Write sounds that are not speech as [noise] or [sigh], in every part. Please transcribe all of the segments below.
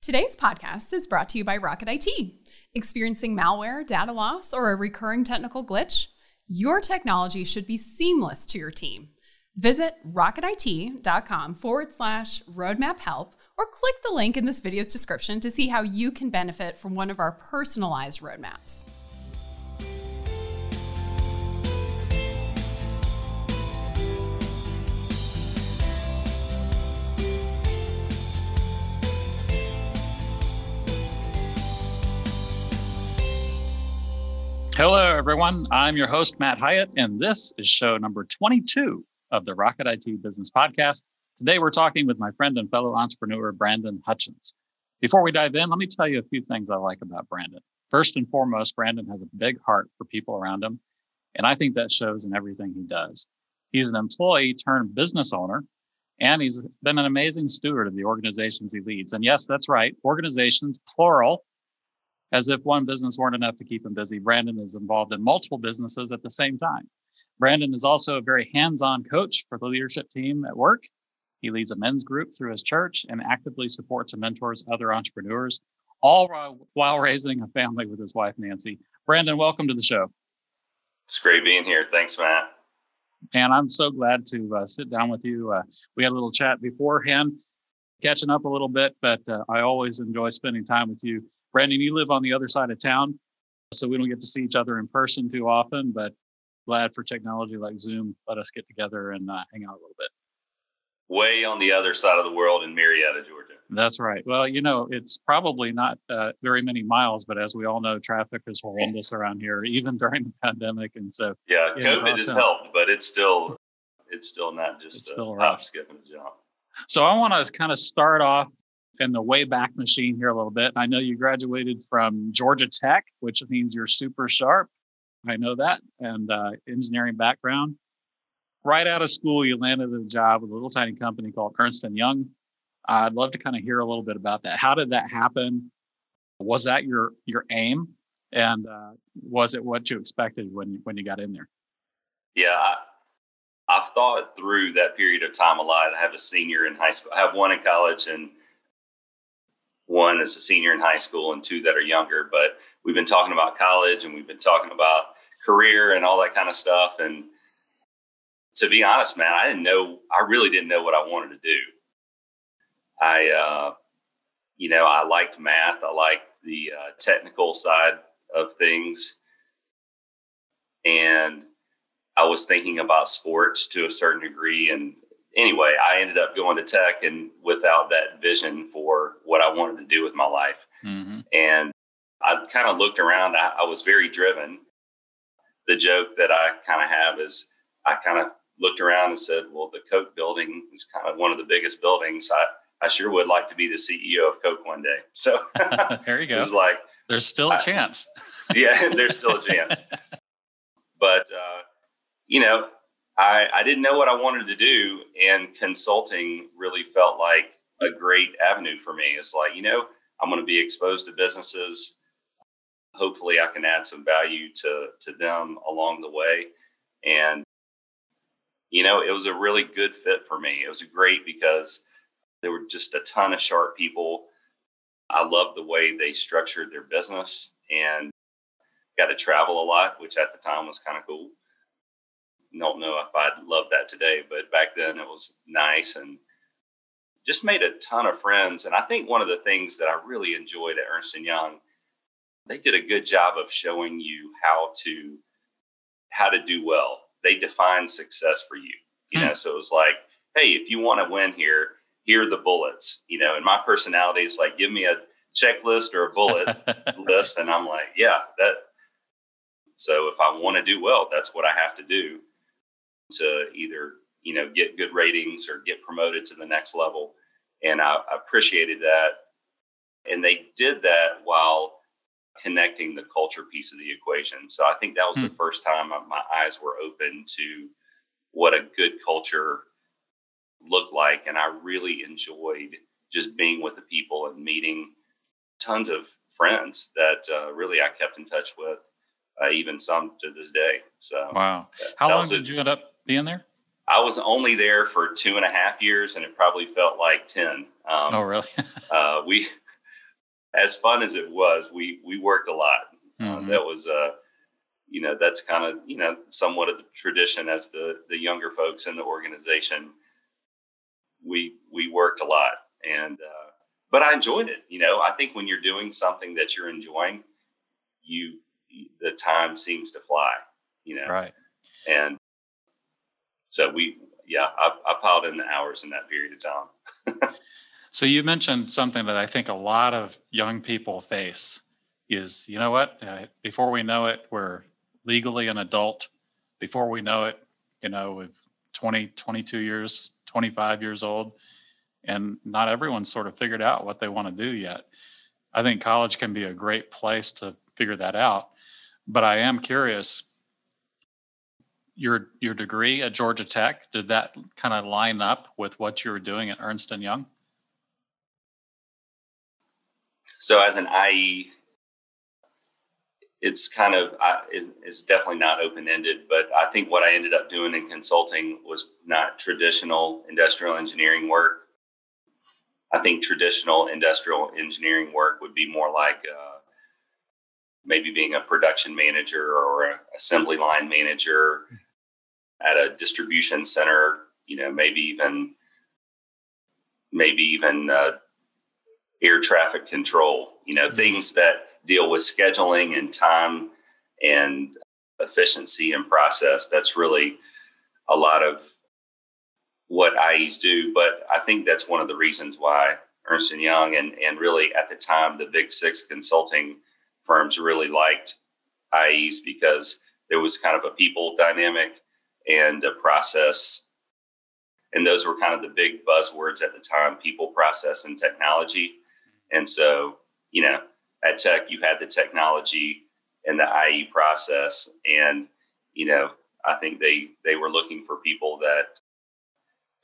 Today's podcast is brought to you by Rocket IT. Experiencing malware, data loss, or a recurring technical glitch? Your technology should be seamless to your team. Visit rocketit.com forward slash roadmap help or click the link in this video's description to see how you can benefit from one of our personalized roadmaps. Hello, everyone. I'm your host, Matt Hyatt, and this is show number 22 of the Rocket IT Business Podcast. Today, we're talking with my friend and fellow entrepreneur, Brandon Hutchins. Before we dive in, let me tell you a few things I like about Brandon. First and foremost, Brandon has a big heart for people around him, and I think that shows in everything he does. He's an employee turned business owner, and he's been an amazing steward of the organizations he leads. And yes, that's right, organizations, plural, as if one business weren't enough to keep him busy, Brandon is involved in multiple businesses at the same time. Brandon is also a very hands on coach for the leadership team at work. He leads a men's group through his church and actively supports and mentors other entrepreneurs, all while raising a family with his wife, Nancy. Brandon, welcome to the show. It's great being here. Thanks, Matt. And I'm so glad to uh, sit down with you. Uh, we had a little chat beforehand, catching up a little bit, but uh, I always enjoy spending time with you. Brandon, you live on the other side of town, so we don't get to see each other in person too often, but glad for technology like Zoom let us get together and uh, hang out a little bit. Way on the other side of the world in Marietta, Georgia. That's right. Well, you know, it's probably not uh, very many miles, but as we all know, traffic is horrendous around here, even during the pandemic. And so, yeah, COVID has helped, but it's still, it's still not just it's still a hop, skip, and a jump. So I want to kind of start off in the way back machine here a little bit. I know you graduated from Georgia Tech, which means you're super sharp. I know that, and uh, engineering background. Right out of school, you landed a job with a little tiny company called Ernst and Young. I'd love to kind of hear a little bit about that. How did that happen? Was that your your aim, and uh, was it what you expected when when you got in there? Yeah, I, I've thought through that period of time a lot. I have a senior in high school. I have one in college, and one is a senior in high school and two that are younger. But we've been talking about college and we've been talking about career and all that kind of stuff. And to be honest, man, I didn't know, I really didn't know what I wanted to do. I, uh, you know, I liked math. I liked the uh, technical side of things. And I was thinking about sports to a certain degree and anyway, I ended up going to tech and without that vision for what I wanted to do with my life. Mm-hmm. And I kind of looked around. I, I, was very driven. The joke that I kind of have is I kind of looked around and said, well, the Coke building is kind of one of the biggest buildings. I, I sure would like to be the CEO of Coke one day. [laughs] So [laughs] there you go. It's like, there's still a I, chance. [laughs] yeah, there's still a chance. But, uh, you know, I, I didn't know what I wanted to do, and consulting really felt like a great avenue for me. It's like, you know, I'm going to be exposed to businesses. Hopefully, I can add some value to to them along the way. And you know, it was a really good fit for me. It was great because there were just a ton of sharp people. I loved the way they structured their business and got to travel a lot, which at the time was kind of cool don't know if I'd love that today, but back then it was nice and just made a ton of friends. And I think one of the things that I really enjoyed at Ernst and Young, they did a good job of showing you how to how to do well. They defined success for you. You hmm. know, so it was like, hey, if you want to win here, here are the bullets. You know, and my personality is like, give me a checklist or a bullet [laughs] list, and I'm like, yeah, that. So if I want to do well, that's what I have to do to either you know get good ratings or get promoted to the next level. And I, I appreciated that. And they did that while connecting the culture piece of the equation. So i think that was mm. the hmm. first time my eyes were open to what a good culture looked like. And i really enjoyed just being with the people and meeting tons of friends that uh, really i kept in touch with uh, even some to this day. So wow. how long did a, you end up being there? I was only there for two and a half years, and it probably felt like ten. Um, oh, really? [laughs] uh, we as fun as it was, we we worked a lot. Uh, mm-hmm. Uh, that was uh, you know, that's kind of you know somewhat of the tradition as the the younger folks in the organization. We we worked a lot, and uh, but I enjoyed it. You know, I think when you're doing something that you're enjoying, you the time seems to fly. You know, right? And so we, yeah, I, I piled in the hours in that period of time. [laughs] So you mentioned something that I think a lot of young people face is, you know what? Uh, before we know it, we're legally an adult. Before we know it, you know, we've 20, 22 years, 25 years old, and not everyone's sort of figured out what they want to do yet. I think college can be a great place to figure that out. But I am curious, your your degree at Georgia Tech, did that kind of line up with what you were doing at Ernst and Young? So as an IE, it's kind of it's definitely not open ended. But I think what I ended up doing in consulting was not traditional industrial engineering work. I think traditional industrial engineering work would be more like uh, maybe being a production manager or an assembly line manager at a distribution center. You know, maybe even maybe even uh, air traffic control, you know, mm-hmm. things that deal with scheduling and time and efficiency and process. That's really a lot of what IEs do. But I think that's one of the reasons why Ernst and Young and, and really at the time the big six consulting firms really liked IEs because there was kind of a people dynamic and a process. And those were kind of the big buzzwords at the time people, process, and technology. And so, you know, at Tech, you had the technology and the IE process. And, you know, I think they, they were looking for people that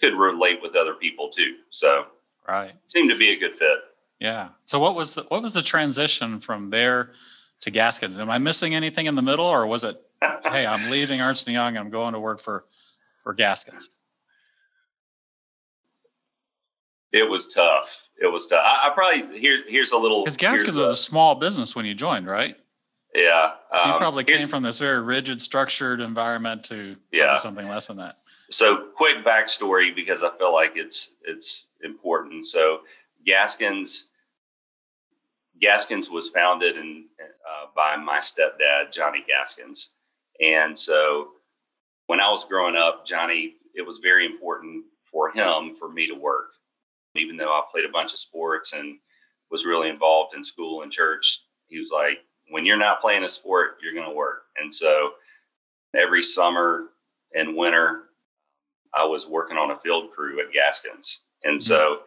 could relate with other people too. So, right. Seemed to be a good fit. Yeah. So what was the, what was the transition from there to Gaskins? Am I missing anything in the middle or was it, Hey, I'm leaving Ernst and Young. I'm going to work for, for Gaskins. It was tough it was tough. I, I probably here here's a little. Because Gaskins was a small business when you joined, right? Yeah. So you um, probably came from this very rigid, structured environment to yeah. something less than that. So quick backstory because I feel like it's it's important. So Gaskins Gaskins was founded and uh, by my stepdad Johnny Gaskins, and so when I was growing up, Johnny, it was very important for him for me to work even though I played a bunch of sports and was really involved in school and church, he was like, when you're not playing a sport, you're going to work. And so every summer and winter, I was working on a field crew at Gaskins. And so,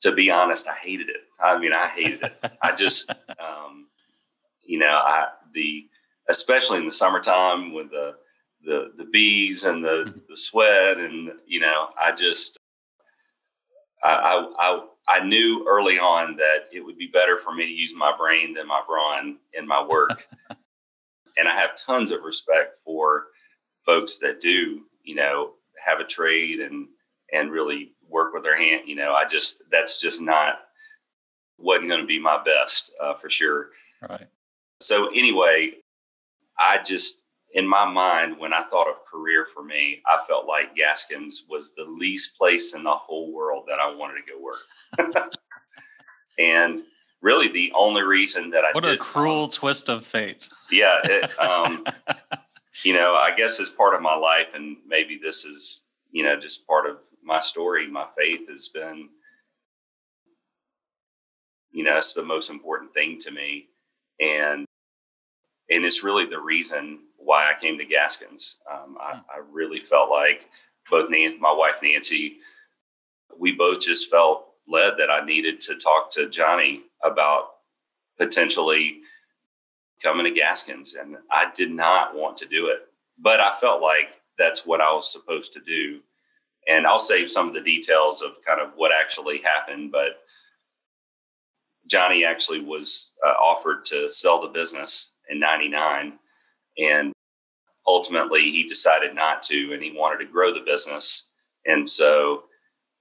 to be honest, I hated it. I mean, I hated it. I just, [laughs] um, you know, I, the, especially in the summertime with the, the, the bees and the, mm-hmm. the sweat and, you know, I just, I, I, I knew early on that it would be better for me to use my brain than my brawn in my work. [laughs] and I have tons of respect for folks that do, you know, have a trade and and really work with their hand. You know, I just that's just not wasn't going to be my best uh, for sure. Right. So anyway, I just in my mind, when I thought of career for me, I felt like Gaskins was the least place in the whole world that I wanted to go work. [laughs] and really, the only reason that I what did, a cruel um, twist of fate. Yeah, it, [laughs] um, you know, I guess as part of my life, and maybe this is you know just part of my story. My faith has been, you know, it's the most important thing to me, and and it's really the reason why I came to Gaskins. Um, I, hmm. I, really felt like both Nancy, my wife Nancy, we both just felt led that I needed to talk to Johnny about potentially coming to Gaskins, and I did not want to do it, but I felt like that's what I was supposed to do. And I'll save some of the details of kind of what actually happened, but Johnny actually was uh, offered to sell the business in 99 and ultimately he decided not to and he wanted to grow the business and so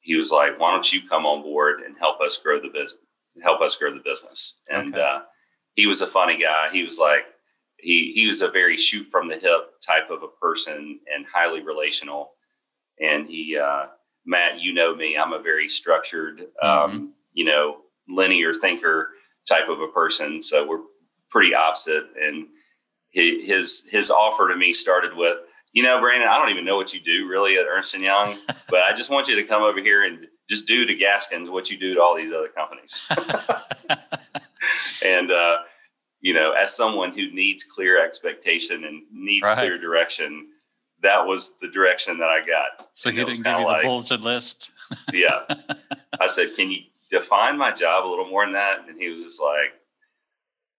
he was like, "Why don't you come on board and help us grow the business? Help us grow the business." And Okay. uh, he was a funny guy. He was like, he he was a very shoot from the hip type of a person and highly relational. And he, uh, Matt, you know me. I'm a very structured, um, you know, linear thinker type of a person. So we're pretty opposite. And hi- his his offer to me started with, you know, Brandon, I don't even know what you do really at Ernst and Young, [laughs] but I just want you to come over here and just do to Gaskins what you do to all these other companies. [laughs] and uh, you know, as someone who needs clear expectation and needs Right. clear direction, that was the direction that I got. so And he didn't give you like- the bulleted list. yeah. [laughs] I said, "Can you define my job a little more than that?" And he was just like,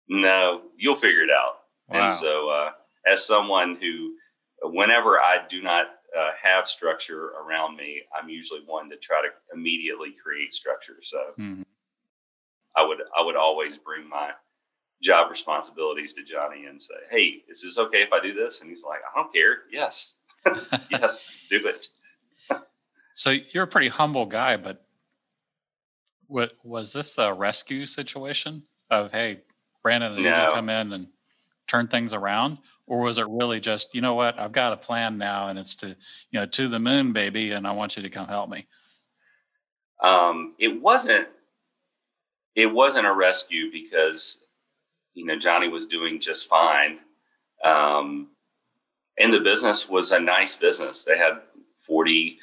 "No, you'll figure it out." Wow. And so, uh, as someone who, whenever I do not uh, have structure around me, I'm usually one to try to immediately create structure. So Mhm. I would I would always bring my job responsibilities to Johnny and say, "Hey, is this okay if I do this?" And he's like, "I don't care. Yes, [laughs] yes, do it." [laughs] So you're a pretty humble guy, but what was this a rescue situation of hey, Brandon, I need you to No. come in and turn things around, or was it really just you know what I've got a plan now and it's to you know to the moon, baby, and I want you to come help me. um, it wasn't it wasn't a rescue because you know Johnny was doing just fine, um, and the business was a nice business. They had 40,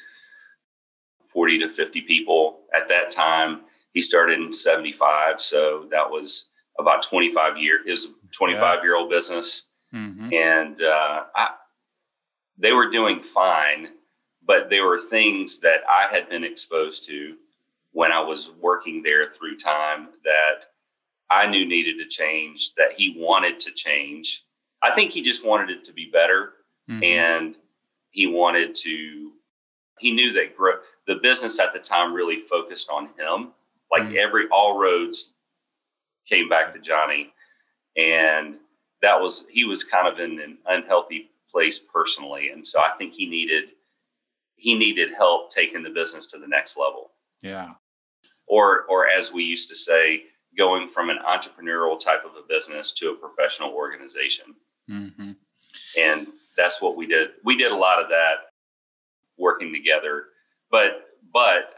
40 to fifty people at that time. He started in seventy five, so that was about twenty five year. It was a twenty five year old business hmm and uh, I, they were doing fine, but there were things that I had been exposed to when I was working there through time that I knew needed to change, that he wanted to change. I think he just wanted it to be better, Mm-hmm. and he wanted to. He knew that gro- the business at the time really focused on him. Like Mhm. every all roads came back to Johnny, and that was he was kind of in an unhealthy place personally and so i think he needed he needed help taking the business to the next level. Yeah, or or as we used to say going from an entrepreneurial type of a business to a professional organization. Hmm and that's what we did. We did a lot of that working together. But but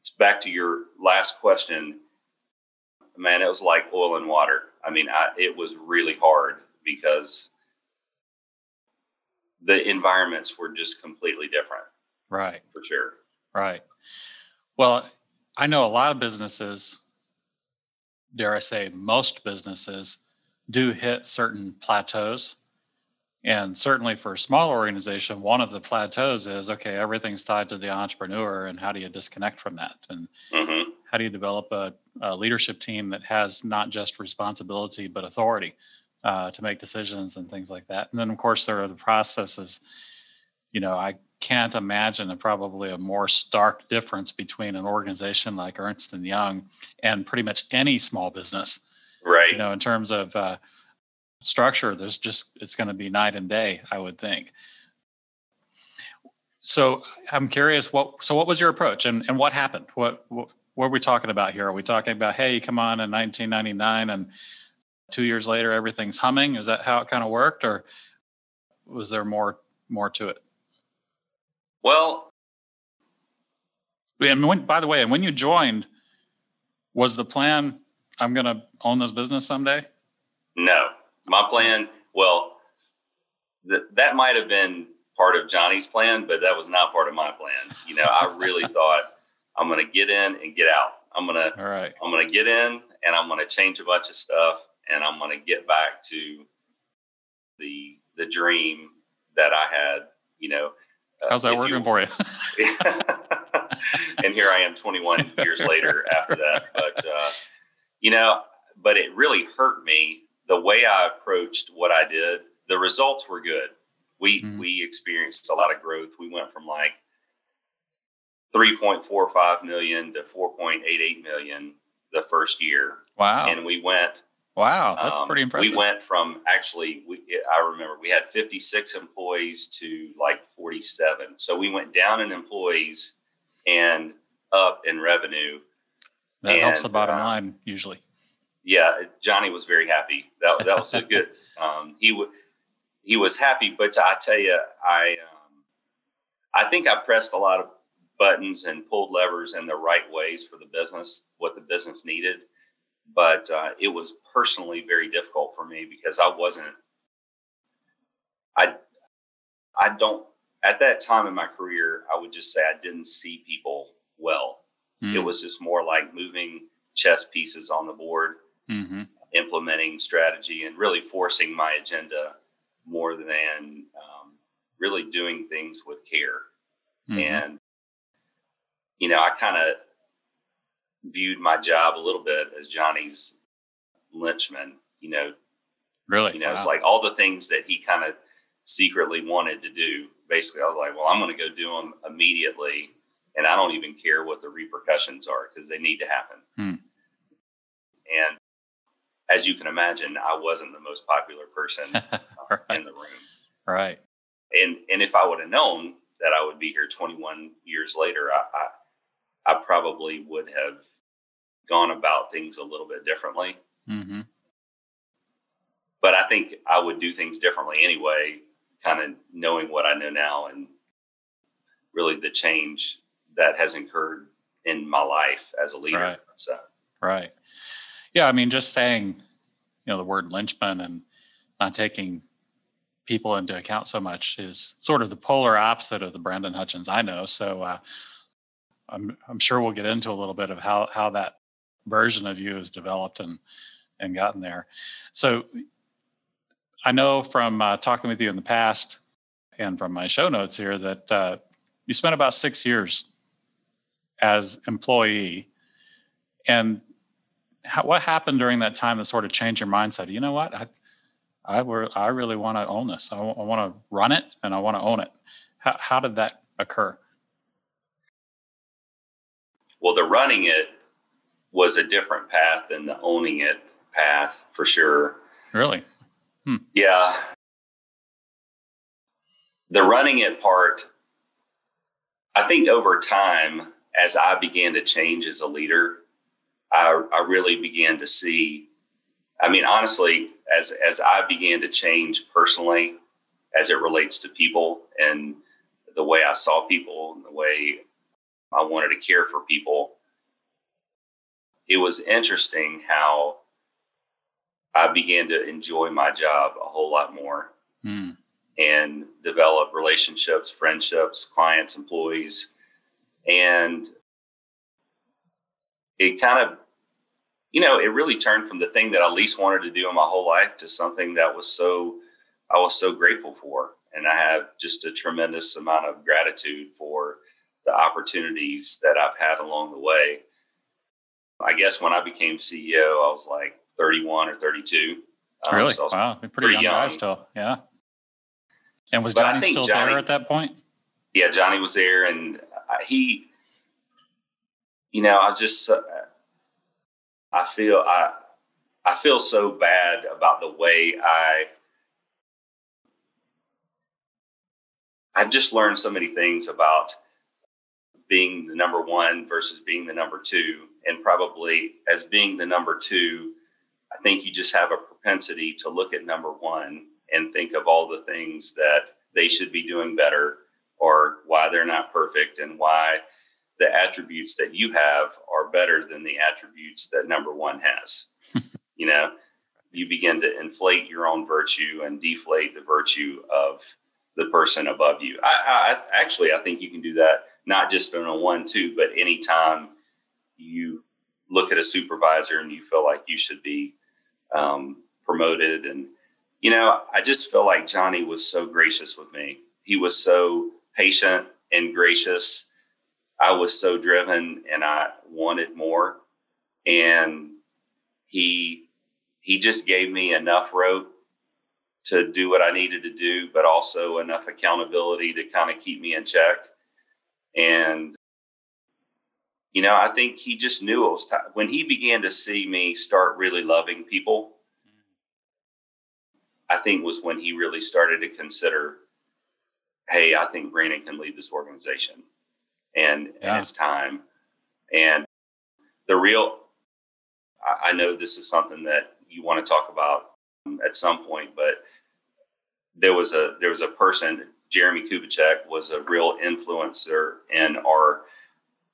it's back to your last question man it was like oil and water i mean I, it was really hard because the environments were just completely different right. for sure Right. Well, I know a lot of businesses, dare I say, most businesses do hit certain plateaus. And certainly for a small organization, one of the plateaus is okay, everything's tied to the entrepreneur, and how do you disconnect from that? And hmm how do you develop a, a leadership team that has not just responsibility but authority uh, to make decisions and things like that? And then, of course, there are the processes. You know, I can't imagine a probably a more stark difference between an organization like Ernst and Young and pretty much any small business. right You know, in terms of uh, structure, there's just it's going to be night and day, I would think. So I'm curious, what so what was your approach and, and what happened? What, what what are we talking about here? Are we talking about hey, come on in 1999 and two years later everything's humming? Is that how it kind of worked, or was there more more to it? well And when, by the way, and when you joined, was the plan I'm going to own this business someday? No, my hmm. plan. Well, th- that might have been part of Johnny's plan, but that was not part of my plan. You know, I really [laughs] thought I'm going to get in and get out. I'm going to All right. I'm going to get in and I'm going to change a bunch of stuff and I'm going to get back to the the dream that I had. You know, uh, How's that working you- for you? [laughs] [laughs] and here I am 21 years later after that. But, uh, you know, but it really hurt me the way I approached what I did. The results were good. We, Mhm. we experienced a lot of growth. We went from like 3.45 million to 4.88 million the first year. Wow. And we went wow. That's um, pretty impressive. We went from actually, we, I remember we had 56 employees to like 47. So we went down in employees and up in revenue. That and, helps the bottom uh, line usually. Yeah, Johnny was very happy. That that was a [laughs] good. Um, he would he was happy, but I tell you, I um, I think I pressed a lot of buttons and pulled levers in the right ways for the business, what the business needed. But uh, it was personally very difficult for me because I wasn't. I I don't at that time in my career. I would just say I didn't see people well. Mm. It was just more like moving chess pieces on the board, mm-hmm. implementing strategy, and really forcing my agenda more than um, really doing things with care. Mm-hmm. And, you know, I kind of viewed my job a little bit as Johnny's lynchman, you know. Really? You know, wow. it's like all the things that he kind of secretly wanted to do. Basically, I was like, well, I'm going to go do them immediately. And I don't even care what the repercussions are because they need to happen. Hmm. And as you can imagine, I wasn't the most popular person [laughs] right. in the room. Right. And and if I would have known that I would be here 21 years later, I, I, I probably would have gone about things a little bit differently. Mm-hmm. But I think I would do things differently anyway, kind of knowing what I know now and really the change that has occurred in my life as a leader. Right. So, right. Yeah, I mean, just saying, you know, the word lynchman and not taking people into account so much is sort of the polar opposite of the Brandon Hutchins I know. So uh, I'm I'm sure we'll get into a little bit of how how that version of you has developed and and gotten there. So I know from uh, talking with you in the past and from my show notes here that uh, you spent about six years as employee and how, what happened during that time that sort of changed your mindset? You know what? I, I, were, I really want to own this. I, want to run it and I want to own it. How, how did that occur? Well, the running it was a different path than the owning it path for sure. Really? Hmm. Yeah. The running it part, I think over time, as I began to change as a leader, I, I really began to see. I mean, honestly, as as I began to change personally, as it relates to people and the way I saw people and the way I wanted to care for people, it was interesting how I began to enjoy my job a whole lot more mm. and develop relationships, friendships, clients, employees. And it kind of you know, it really turned from the thing that I least wanted to do in my whole life to something that was so I was so grateful for. And I have just a tremendous amount of gratitude for the opportunities that I've had along the way. I guess when I became CEO, I was like 31 or 32. Um, really? So wow. Pretty, pretty young, young guy still. Yeah. And was Johnny still Johnny, there at that point? Yeah, Johnny was there. And he, you know, I just, uh, I feel I I feel so bad about the way I I've just learned so many things about being the number one versus being the number two. And probably as being the number two, I think you just have a propensity to look at number one and think of all the things that they should be doing better or why they're not perfect and why the attributes that you have are better than the attributes that number one has. [laughs] you know, you begin to inflate your own virtue and deflate the virtue of the person above you. I, I actually, I think you can do that not just on a one, two, but anytime you look at a supervisor and you feel like you should be um, promoted. And, you know, I just feel like Johnny was so gracious with me. He was so patient and gracious I was so driven and I wanted more. And he he just gave me enough rope to do what I needed to do, but also enough accountability to kind of keep me in check. And you know, I think he just knew it was time. When he began to see me start really loving people, I think was when he really started to consider, hey, I think Brandon can lead this organization and, Yeah. and his time. And the real, I, I know this is something that you want to talk about at some point, but there was a there was a person, Jeremy Kubicek, was a real influencer in our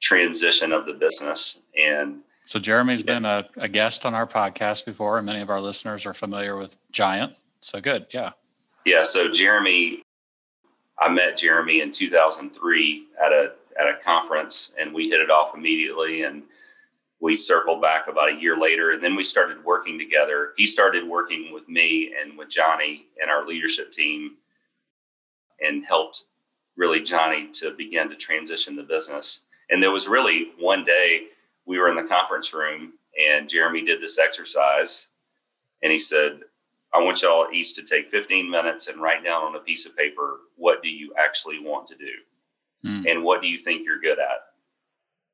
transition of the business, and So Jeremy's been a, a guest on our podcast before, and many of our listeners are familiar with Giant. So good. Yeah. Yeah, so Jeremy, I met Jeremy in 2003 at a at a conference, and we hit it off immediately. And we circled back about a year later, and then we started working together. He started working with me and with Johnny and our leadership team, and helped really Johnny to begin to transition the business. And there was really one day we were in the conference room, and Jeremy did this exercise, and he said, I want y'all each to take 15 minutes and write down on a piece of paper what do you actually want to do Hmm. and what do you think you're good at.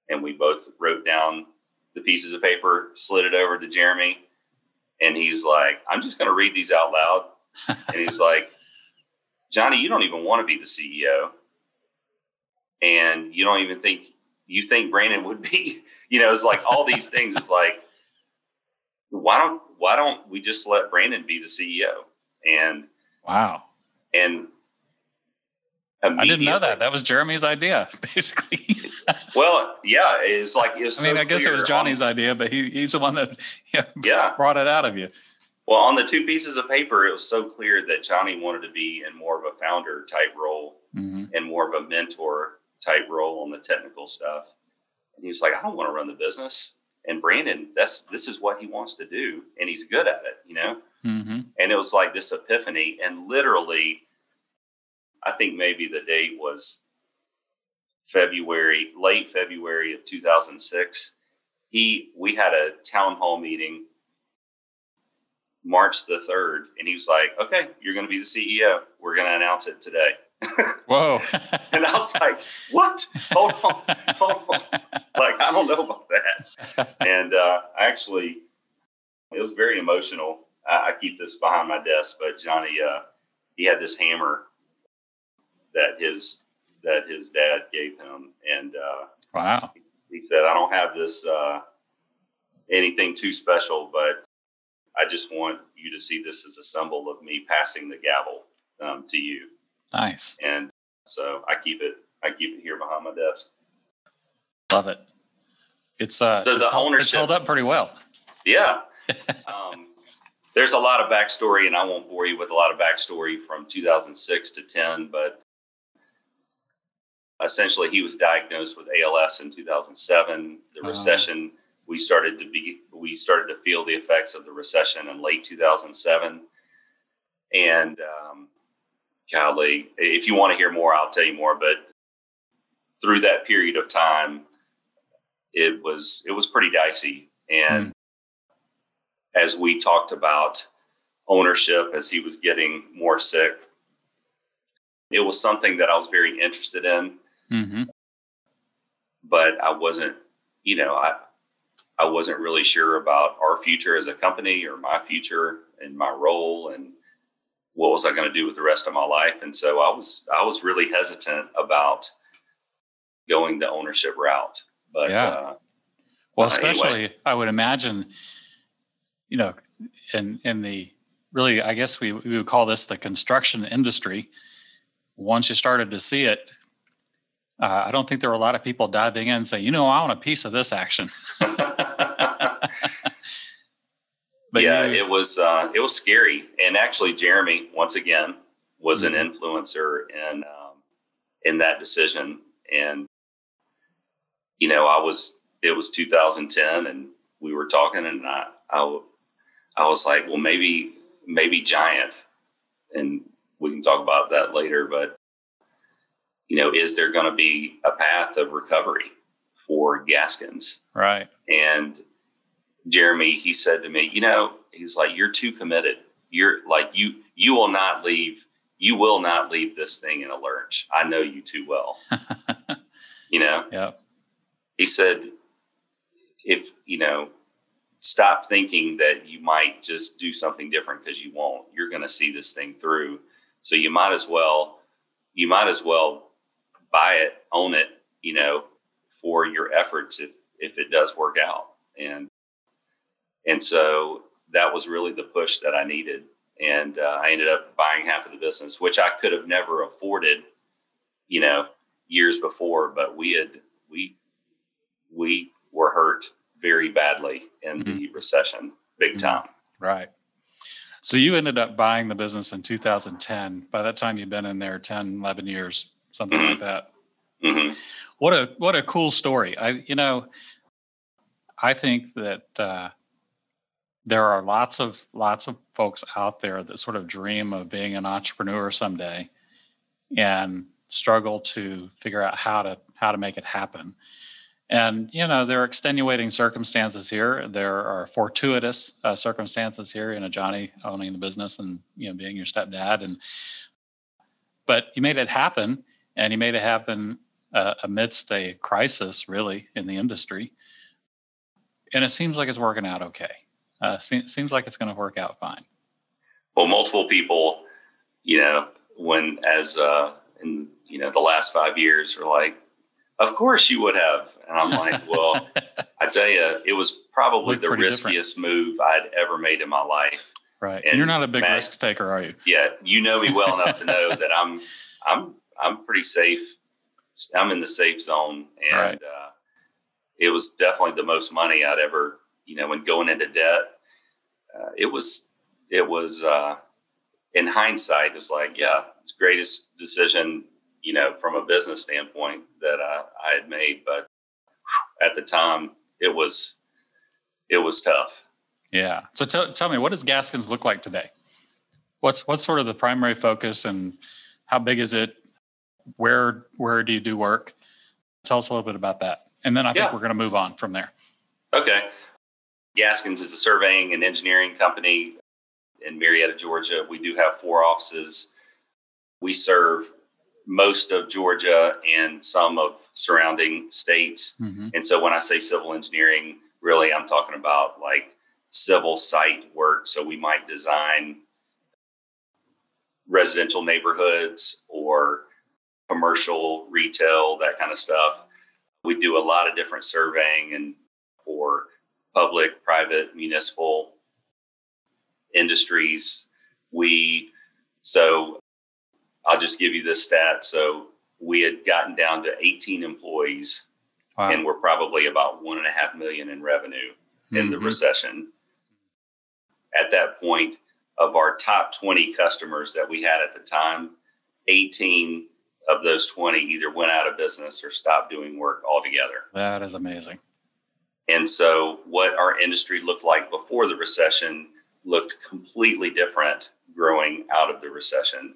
And we both wrote down the pieces of paper, slid it over to Jeremy, and he's like, "I'm just going to read these out loud." and he's [laughs] like, "Johnny, you don't even want to be the CEO, and you don't even think you think Brandon would be. [laughs] You know, it's like all these things. It's like, why don't why don't we just let Brandon be the CEO?" And Wow. and I didn't know that. That was Jeremy's idea, [laughs] basically. Well, yeah, it's like. I mean, so I guess it was on- Johnny's idea, but he, he's the one that [laughs] yeah, Yeah. brought it out of you. Well, on the two pieces of paper, it was so clear that Johnny wanted to be in more of a founder type role hmm and more of a mentor type role on the technical stuff. And he was like, I don't want to run the business. And Brandon, that's this is what he wants to do, and he's good at it, you know. hmm And it was like this epiphany, and literally, I think maybe the date was February, late February of 2006. He, we had a town hall meeting March the 3rd, and he was like, Okay, you're going to be the CEO. We're going to announce it today. [laughs] Whoa. And I was like, What? Hold on. Hold on. Like, I don't know about that. And uh, actually, it was very emotional. I, I keep this behind my desk, but Johnny, uh, he had this hammer that his that his dad gave him, and uh, wow. he said, "I don't have this uh, anything too special, but I just want you to see this as a symbol of me passing the gavel um, to you." Nice. And so I keep it. I keep it here behind my desk. Love it. It's uh So the it's held, it's ownership- held up pretty well. Yeah. [laughs] um, there's a lot of backstory, and I won't bore you with a lot of backstory from 2006 to 10, but essentially he was diagnosed with ALS in 2007. The Oh. recession, we started to be, we started to feel the effects of the recession in late 2007. And, um, golly, if you want to hear more, I'll tell you more, but through that period of time, it was, it was pretty dicey. And as we talked about ownership as he was getting more sick, it was something that I was very interested in, hmm but I wasn't, you know, I I wasn't really sure about our future as a company or my future and my role and what was I going to do with the rest of my life. And so I was I was really hesitant about going the ownership route. But Yeah. uh, Well, Uh, anyway. especially I would imagine, you know, in in the really, I guess we, we would call this the construction industry. Once you started to see it, uh, I don't think there were a lot of people diving in and saying, you know, I want a piece of this action. [laughs] [laughs] [laughs] But yeah, it was uh, it was scary. And actually, Jeremy once again was Mhm. an influencer in um, in that decision. And you know, I was it was 2010, and we were talking, and I I, I was like, well, maybe maybe Giant, and we can talk about that later. But you know, is there going to be a path of recovery for Gaskins? right. And Jeremy, he said to me, you know, he's like, you're too committed. You're like, you, you will not leave, you will not leave this thing in a lurch. I know you too well. [laughs] you know, Yeah. he said, if, you know, stop thinking that you might just do something different because you won't. You're going to see this thing through. So you might as well, you might as well buy it, own it, you know, for your efforts if if it does work out. And and so that was really the push that I needed. And uh, I ended up buying half of the business, which I could have never afforded, you know, years before. But we had we we were hurt very badly in mm-hmm. the recession, big mm-hmm. time. Right. So you ended up buying the business in 2010. By that time, you've been in there 10, 11 years, something mm-hmm. like that. Mm-hmm. What a what a cool story. I you know, I think that uh, there are lots of lots of folks out there that sort of dream of being an entrepreneur someday, and struggle to figure out how to how to make it happen. And you know there are extenuating circumstances here. There are fortuitous uh, circumstances here. You know Johnny owning the business and you know being your stepdad, and but you made it happen, and you made it happen uh, amidst a crisis, really, in the industry. And it seems like it's working out okay. Uh, seems, seems like it's going to work out fine. Well, multiple people, you know, when as uh, in you know the last five years are like, of course you would have. And I'm like, [laughs] well, I tell you, it was probably the riskiest different. move I'd ever made in my life. Right. And, and you're not a big Matt, risk taker, are you? Yeah. You know me well enough to know that I'm, I'm, I'm pretty safe. I'm in the safe zone. And, right. uh, it was definitely the most money I'd ever, you know, when going into debt, uh, it was, it was, uh, in hindsight, it was like, yeah, it's greatest decision you know, from a business standpoint that I, I had made. But at the time, it was it was tough. Yeah. So t- tell me, what does Gaskins look like today? What's what's sort of the primary focus, and how big is it? Where where do you do work? Tell us a little bit about that, and then I think we're going to move on from there. Okay. Gaskins is a surveying and engineering company in Marietta, Georgia. We do have four offices. We serve most of Georgia and some of surrounding states. Mm-hmm. And so when I say civil engineering, really I'm talking about like civil site work. So we might design residential neighborhoods or commercial retail, that kind of stuff. We do a lot of different surveying and public, private, municipal industries. We so I'll just give you this stat. So we had gotten down to 18 employees wow. and we're probably about one and a half million in revenue mm-hmm. in the mm-hmm. recession. At that point, of our top 20 customers that we had at the time, 18 of those 20 either went out of business or stopped doing work altogether. That is amazing. And so, what our industry looked like before the recession looked completely different growing out of the recession.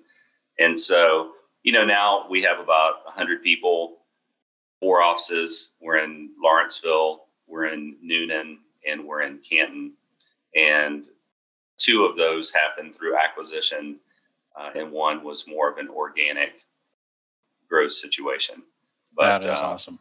And so, you know, now we have about 100 people, four offices. We're in Lawrenceville, we're in Newnan, and we're in Canton. And two of those happened through acquisition, uh, and one was more of an organic growth situation. But, that is uh, awesome.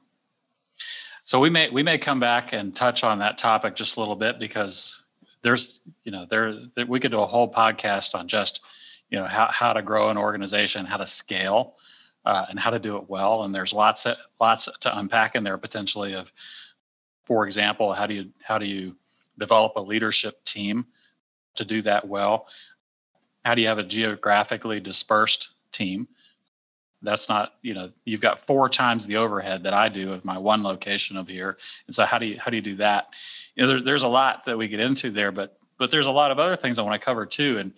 So we may we may come back and touch on that topic just a little bit because there's you know there we could do a whole podcast on just you know how, how to grow an organization how to scale uh, and how to do it well. And there's lots of lots to unpack in there potentially of for example how do you how do you develop a leadership team to do that well? How do you have a geographically dispersed team that's not you know you've got four times the overhead that i do with my one location of here and so how do you how do you do that you know there, there's a lot that we get into there but but there's a lot of other things i want to cover too and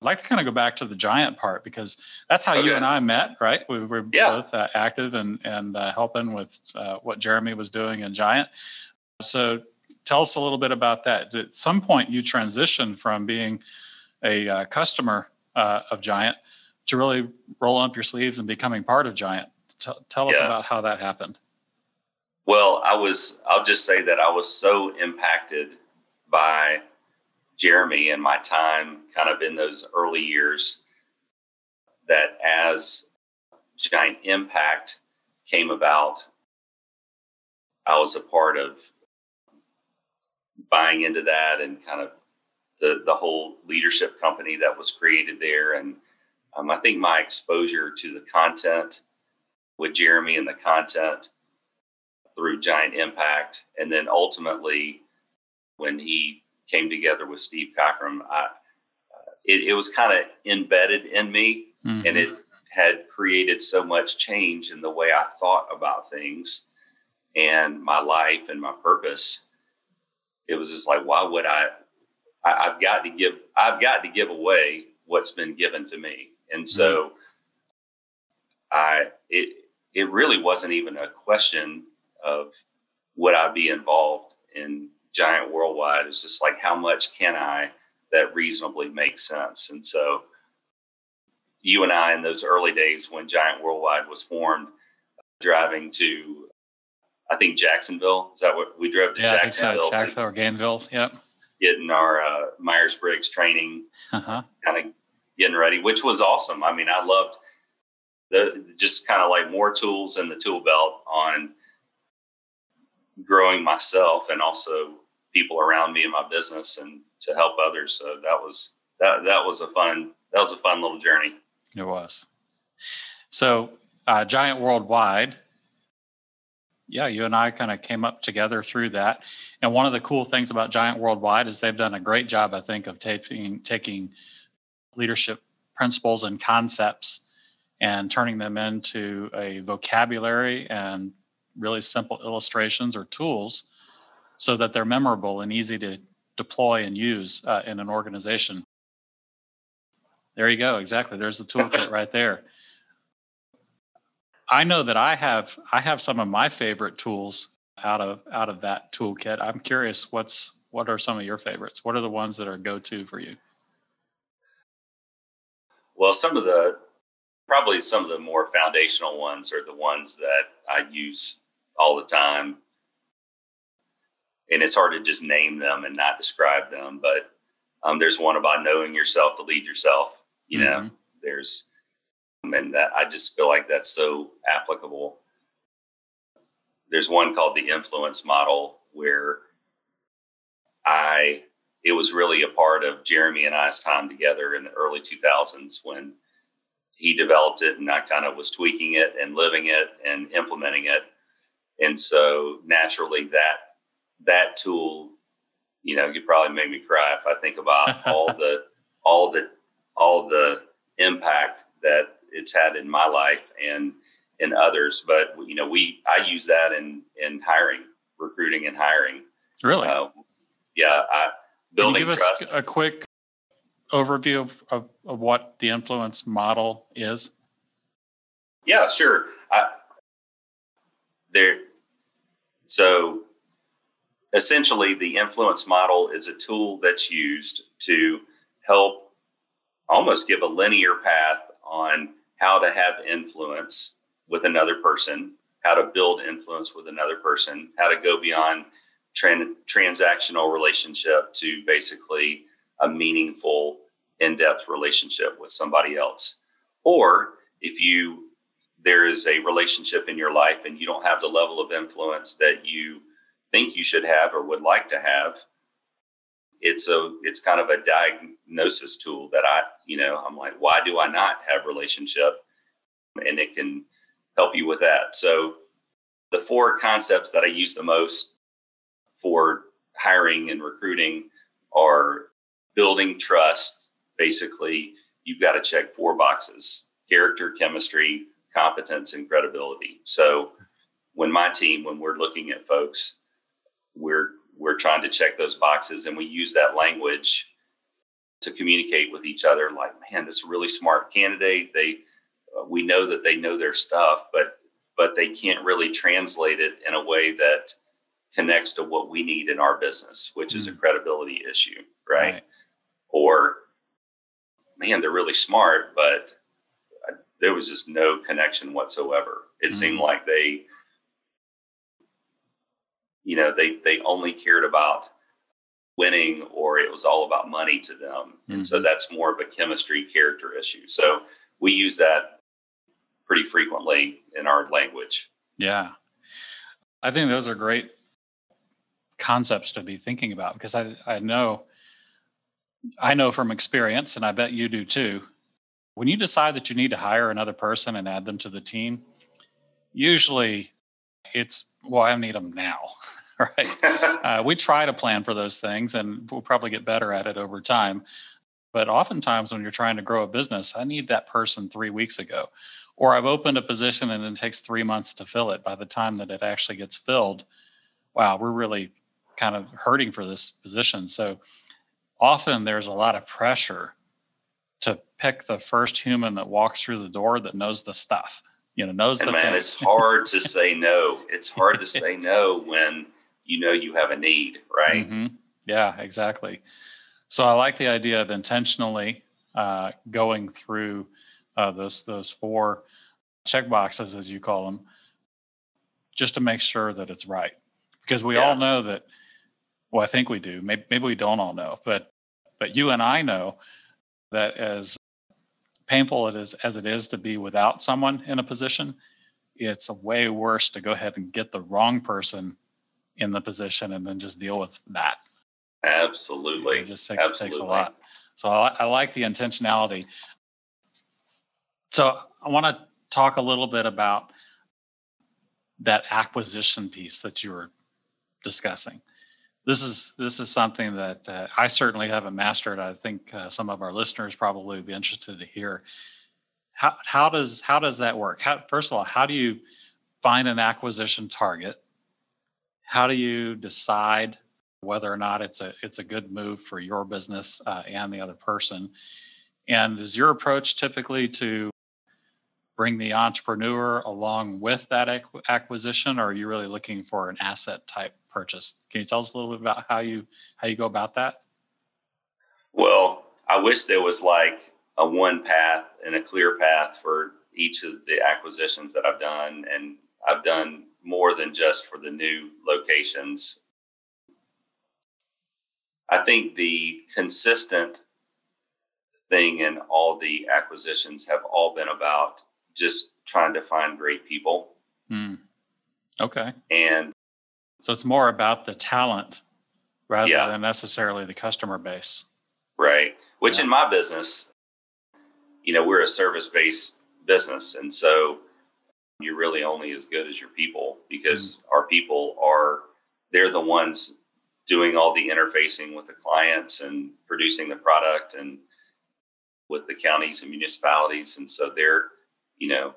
I'd like to kind of go back to the giant part because that's how okay. you and I met, right? We were yeah. both uh, active and and uh, helping with uh, what Jeremy was doing in Giant. So tell us a little bit about that. At some point, you transitioned from being a uh, customer uh, of Giant to really roll up your sleeves and becoming part of Giant. T- tell us yeah. about how that happened. Well, I was. I'll just say that I was so impacted by Jeremy and my time kind of in those early years that as Giant Impact came about, I was a part of buying into that and kind of the, the whole leadership company that was created there. And um, I think my exposure to the content with Jeremy and the content through Giant Impact. And then ultimately, when he came together with Steve Cockram, I, uh, it, it, was kind of embedded in me mm-hmm. and it had created so much change in the way I thought about things and my life and my purpose. It was just like, why would I, I have got to give, I've got to give away what's been given to me. And so mm-hmm. I, it, it really wasn't even a question of would I be involved in Giant Worldwide. It's just like how much can I that reasonably makes sense. And so you and I in those early days when Giant Worldwide was formed, driving to I think Jacksonville. Is that what we drove to yeah, Jacksonville? So. Jacksonville or Gainesville. Yep. Getting our uh, Myers Briggs training, uh-huh. kind of getting ready, which was awesome. I mean, I loved the just kind of like more tools in the tool belt on growing myself and also people around me in my business and to help others. So that was that that was a fun that was a fun little journey. It was. So uh, Giant Worldwide, yeah, you and I kind of came up together through that. And one of the cool things about Giant Worldwide is they've done a great job, I think, of taking taking leadership principles and concepts and turning them into a vocabulary and really simple illustrations or tools so that they're memorable and easy to deploy and use uh, in an organization. There you go. Exactly. There's the toolkit [laughs] right there. I know that I have I have some of my favorite tools out of out of that toolkit. I'm curious what's what are some of your favorites? What are the ones that are go to for you? Well, some of the probably some of the more foundational ones are the ones that I use all the time. And it's hard to just name them and not describe them. But um, there's one about knowing yourself to lead yourself. You mm-hmm. know, there's, and that I just feel like that's so applicable. There's one called the influence model where I, it was really a part of Jeremy and I's time together in the early 2000s when he developed it and I kind of was tweaking it and living it and implementing it. And so naturally that that tool you know you probably make me cry if i think about [laughs] all the all the all the impact that it's had in my life and in others. But you know we i use that in in hiring recruiting and hiring. Really? Uh, yeah I, building give trust. us a quick overview of, of, of what the influence model is? Yeah sure. I, there so essentially, the influence model is a tool that's used to help almost give a linear path on how to have influence with another person, how to build influence with another person, how to go beyond tran- transactional relationship to basically a meaningful, in depth relationship with somebody else. Or if you there is a relationship in your life and you don't have the level of influence that you think you should have or would like to have it's a it's kind of a diagnosis tool that i you know i'm like why do i not have relationship and it can help you with that so the four concepts that i use the most for hiring and recruiting are building trust basically you've got to check four boxes character chemistry competence and credibility. So when my team, when we're looking at folks, we're we're trying to check those boxes and we use that language to communicate with each other like man this really smart candidate they uh, we know that they know their stuff but but they can't really translate it in a way that connects to what we need in our business which mm-hmm. is a mm. credibility issue right? right or man they're really smart but there was just no connection whatsoever. It mm-hmm. seemed like they, you know, they they only cared about winning or it was all about money to them. Mm-hmm. And so mm-hmm. that's more of a chemistry character issue. So we use that pretty frequently in our language. Yeah. I think those are great concepts to be thinking about because I, I know I know from experience, and I bet you do too, when you decide that you need to hire another person and add them to the team, usually it's well i need them now [laughs] right? [laughs] Uh, we try to plan for those things and we'll probably get better at it over time but oftentimes when you're trying to grow a business i need that person three weeks ago or i've opened a position and it takes three months to fill it. By the time that it actually gets filled wow we're really kind of hurting for this position. So often there's a lot of pressure to pick the first human that walks through the door that knows the stuff you know knows and the man it's hard to [laughs] say no. It's hard to say no when you know you have a need right? Mhm. yeah exactly. So i like the idea of intentionally uh, going through uh, those those four check boxes as you call them just to make sure that it's right. Because we all know that well i think we do. Maybe, maybe we don't all know but but you and i know that as painful it is as it is to be without someone in a position it's way worse to go ahead and get the wrong person in the position and then just deal with that. Absolutely. It just takes, takes a lot. So I, I like the intentionality. So i want to talk a little bit about that acquisition piece that you were discussing this is this is something that uh, i certainly haven't mastered i think uh, some of our listeners probably would be interested to hear. How, how does how does that work? How, first of all how do you find an acquisition target? How do you decide whether or not it's a it's a good move for your business uh, and the other person? And is your approach typically to bring the entrepreneur along with that acquisition or are you really looking for an asset type purchase. Can you tell us a little bit about how you how you go about that? Well i wish there was like a one path and a clear path for each of the acquisitions that i've done and i've done more than just for the new locations. I think the consistent thing in all the acquisitions have all been about just trying to find great people. Hmm. okay. And so it's more about the talent rather Yeah. than necessarily the customer base right which Yeah. in my business you know we're a service based business and so you're really only as good as your people because mm-hmm. our people are they're the ones doing all the interfacing with the clients and producing the product and with the counties and municipalities and so they're you know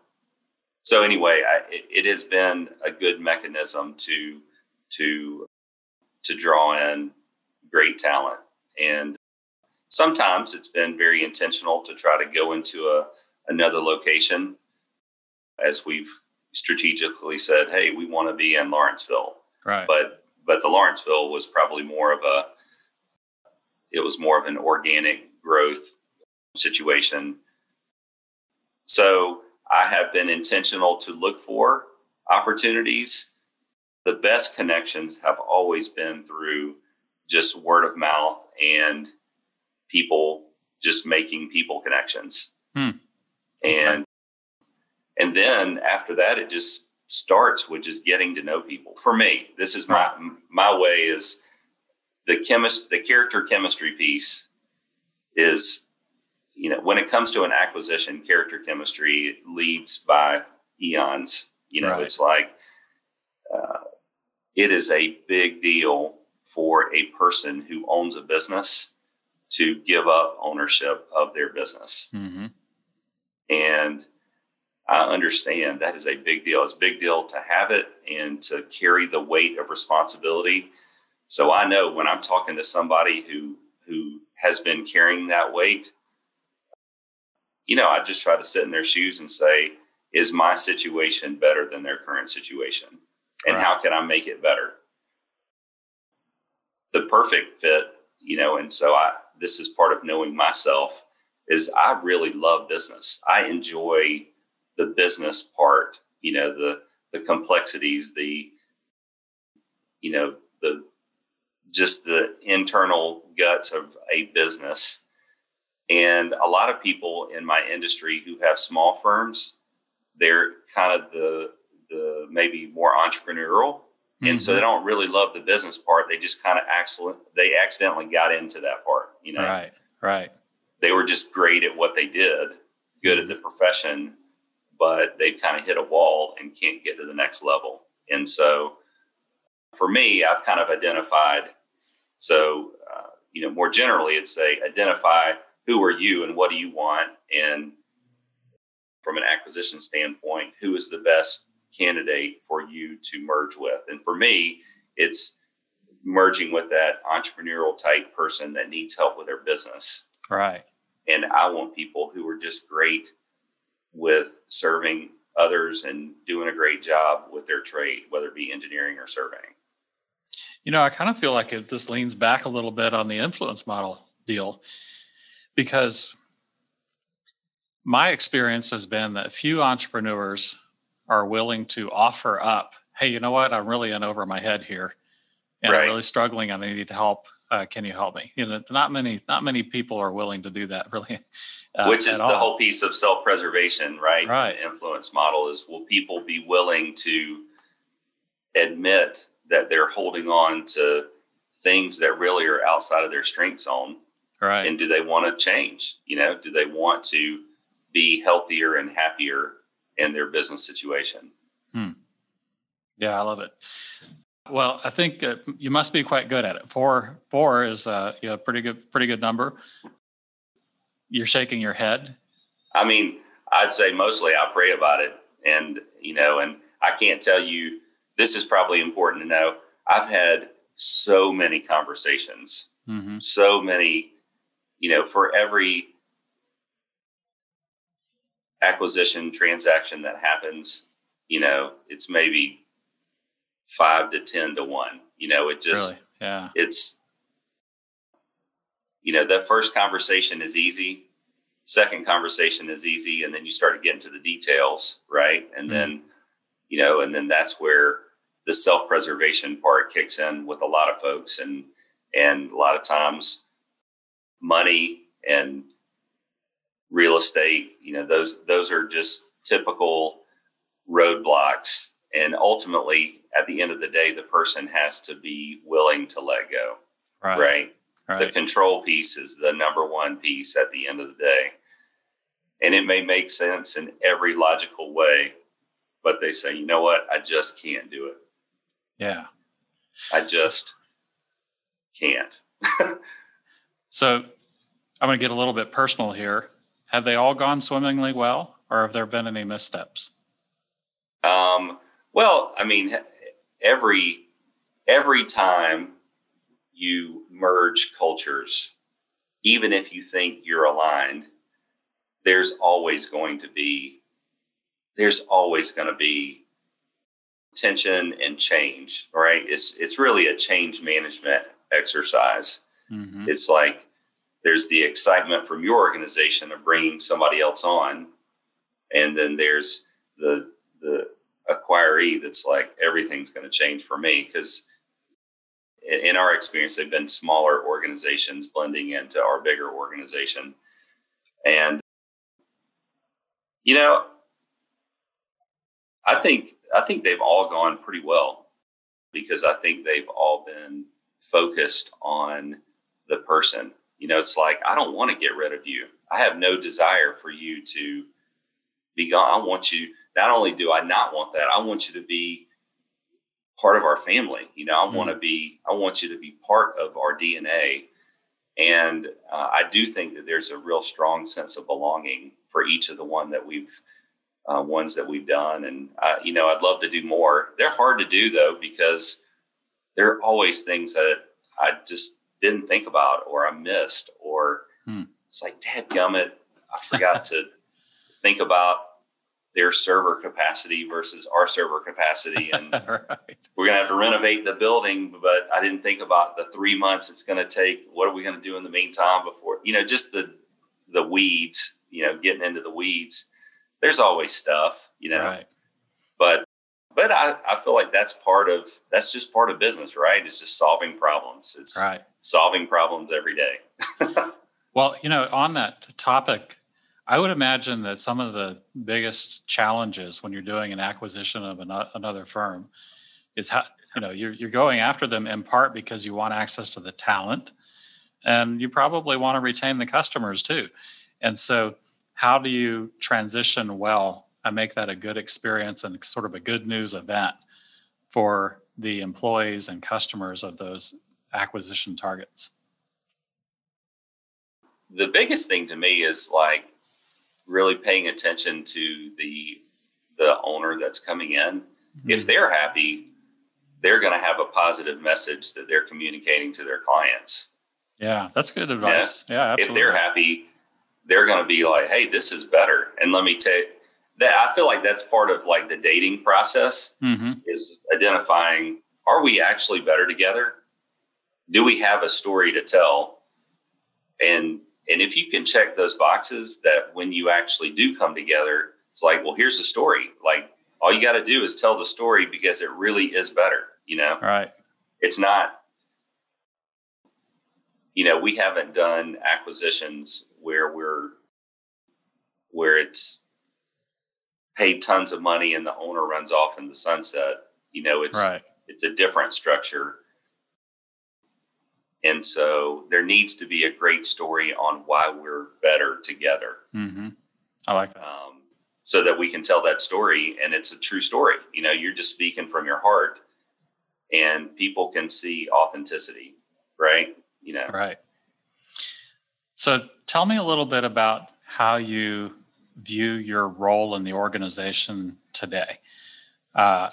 so anyway I, it, it has been a good mechanism to to to draw in great talent. And sometimes it's been very intentional to try to go into a another location. As we've strategically said hey we want to be in lawrenceville. Right. But but the lawrenceville was probably more of a it was more of an organic growth situation. So i have been intentional to look for opportunities the best connections have always been through just word of mouth and people just making people connections. Hmm. and and then after that it just starts with just getting to know people. For me this is my my way is the chemist the character chemistry piece is you know when it comes to an acquisition character chemistry leads by eons. You know Right. it's like it is a big deal for a person who owns a business to give up ownership of their business hmm and I understand that is a big deal. It's a big deal to have it and to carry the weight of responsibility. So I know when I'm talking to somebody who who has been carrying that weight, you know, I just try to sit in their shoes and say, is my situation better than their current situation? And Right. how can I make it better? The perfect fit, you know, and so I this is part of knowing myself is I really love business. I enjoy the business part, you know, the the complexities, the you know, the just the internal guts of a business. And a lot of people in my industry who have small firms, they're kind of the the maybe more entrepreneurial. And so they don't really love the business part. They just kind of accident they accidentally got into that part, you know right right they were just great at what they did, good at the profession, but they've kind of hit a wall and can't get to the next level. And so for me, I've kind of identified. So, uh, you know, more generally, it's say identify who are you and what do you want, and from an acquisition standpoint, who is the best candidate for you to merge with. And for me, it's merging with that entrepreneurial type person that needs help with their business. Right. And I want people who are just great with serving others and doing a great job with their trade, whether it be engineering or surveying. You know, I kind of feel like it just leans back a little bit on the influence model deal because my experience has been that few entrepreneurs are willing to offer up, hey, you know what? I'm really in over my head here and right. I'm really struggling and I need help. Uh, can you help me? You know, not many, not many people are willing to do that [laughs] really. Uh, Which is the all. whole piece of self-preservation, right? Right. The influence model is will people be willing to admit that they're holding on to things that really are outside of their strength zone? Right. And do they want to change? You know, do they want to be healthier and happier in their business situation? Hmm. Yeah, I love it. Well, I think uh, you must be quite good at it. Four, four is uh, you know, pretty good, pretty good number. You're shaking your head. I mean, I'd say mostly I pray about it, and you know, and I can't tell you. This is probably important to know. I've had so many conversations, mm-hmm. so many, you know, for every acquisition transaction that happens, you know, it's maybe five to ten to one. You know, it just really? yeah, it's you know, that first conversation is easy. Second conversation is easy, and then you start to get into the details, right? And mm then, you know, and then that's where the self-preservation part kicks in with a lot of folks, and and a lot of times, money and real estate, you know, those those are just typical roadblocks, and ultimately, at the end of the day, the person has to be willing to let go. Right. right? right. The control piece is the number one piece at the end of the day. And it may make sense in every logical way, but they say, you know what? I just can't do it. Yeah. I just can't. [laughs] so I'm going to get a little bit personal here. Have they all gone swimmingly well, or have there been any missteps? Um, well, I mean, every every time you merge cultures, even if you think you're aligned, there's always going to be there's always going to be tension and change, right? It's it's really a change management exercise. Mm-hmm. It's like there's the excitement from your organization of bringing somebody else on, and then there's the the acquiree that's like everything's going to change for me. Because in our experience they've been smaller organizations blending into our bigger organization. And you know i think i think they've all gone pretty well because i think they've all been focused on the person you know it's like i don't want to get rid of you i have no desire for you to be gone i want you not only do I not want that, I want you to be part of our family. You know, I mm want to be, I want you to be part of our DNA. And uh, I do think that there's a real strong sense of belonging for each of the one that we've, uh, ones that we've done. And, uh, you know, I'd love to do more. They're hard to do though, because there are always things that I just didn't think about or I missed, or hmm. it's like, dad gummit, I forgot to [laughs] think about their server capacity versus our server capacity. And [laughs] right. we're going to have to renovate the building, but I didn't think about the three months it's going to take. What are we going to do in the meantime before, you know, just the, the weeds, you know, getting into the weeds. There's always stuff, you know, right. but, but I, I feel like that's part of, that's just part of business, right? It's just solving problems. It's right. Solving problems every day. [laughs] well, you know, on that topic, I would imagine that some of the biggest challenges when you're doing an acquisition of an, another firm is how you know you're you're going after them in part because you want access to the talent, and you probably want to retain the customers too. And so, how do you transition well and make that a good experience and sort of a good news event for the employees and customers of those acquisition targets? The biggest thing to me is like really paying attention to the the owner that's coming in. Mm-hmm. If they're happy, they're going to have a positive message that they're communicating to their clients. Yeah, that's good advice. Yeah, yeah absolutely. If they're happy, they're going to be like, "Hey, this is better." And let me tell that I feel like that's part of like the dating process mm-hmm. is identifying: Are we actually better together? Do we have a story to tell? And and if you can check those boxes, that when you actually do come together, it's like, well, here's the story. Like all you got to do is tell the story because it really is better. You know, right? It's not. You know, we haven't done acquisitions where we're where it's paid tons of money and the owner runs off in the sunset. You know, it's right. it's a different structure. And so there needs to be a great story on why we're better together. Mm-hmm. I like that. Um, so that we can tell that story and it's a true story. You know, you're just speaking from your heart and people can see authenticity, right? You know, right. So tell me a little bit about how you view your role in the organization today. Uh,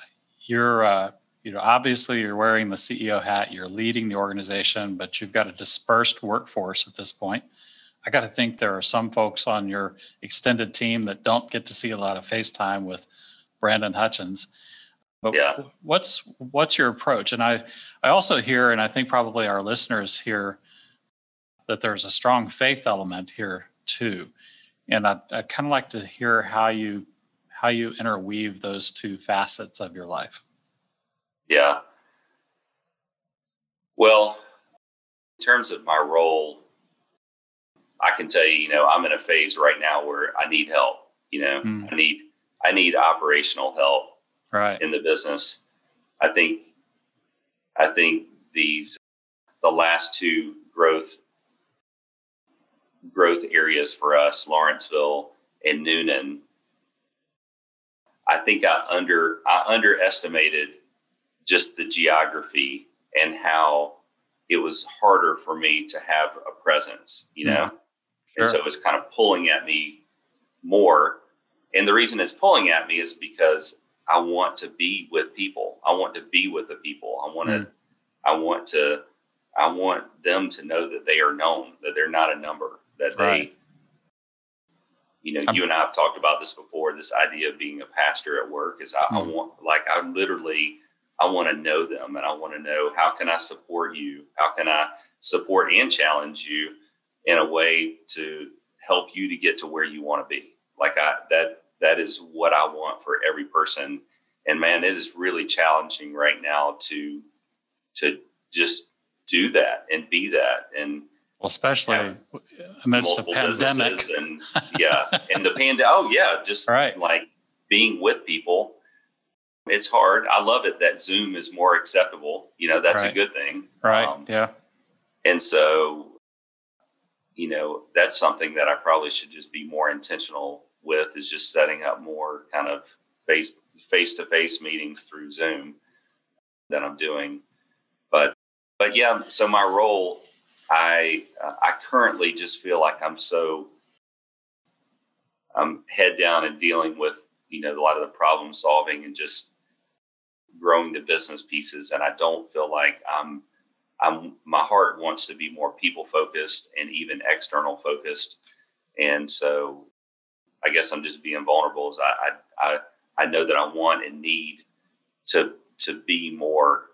you're, uh, you know, obviously you're wearing the CEO hat, you're leading the organization, but you've got a dispersed workforce at this point. I got to think there are some folks on your extended team that don't get to see a lot of FaceTime with Brandon Hutchins. But yeah. what's what's your approach? And I I also hear, and I think probably our listeners hear that there's a strong faith element here too. And I I kind of like to hear how you how you interweave those two facets of your life. Yeah. Well, in terms of my role I can tell you, you know, I'm in a phase right now where I need help. You know, mm. I need I need operational help right. in the business. I think I think these the last two growth growth areas for us, Lawrenceville and Newnan. I think I under I underestimated just the geography and how it was harder for me to have a presence, you know. Mm. Sure. And so it was kind of pulling at me more. And the reason it's pulling at me is because I want to be with people. I want to be with the people. I want to, mm. I want to, I want them to know that they are known, that they're not a number, that right. they, you know, I'm, you and I have talked about this before. This idea of being a pastor at work is I, mm. I want, like, I literally, I want to know them and I want to know how can I support you? How can I support and challenge you? in a way to help you to get to where you want to be. Like I that that is what I want for every person. And man, it is really challenging right now to to just do that and be that and well, especially amidst the pandemic and yeah, and the pandemic. Oh yeah, just [laughs] right. like being with people. It's hard. I love it that Zoom is more acceptable. You know, that's right. a good thing. Right. Um, yeah. And so you know, that's something that I probably should just be more intentional with is just setting up more kind of face face to face meetings through Zoom that I'm doing. But but yeah, so my role, I uh, I currently just feel like I'm so I'm head down and dealing with you know a lot of the problem solving and just growing the business pieces, and I don't feel like I'm I'm my heart wants to be more people focused and even external focused, and so I guess I'm just being vulnerable. As I I I know that I want and need to to be more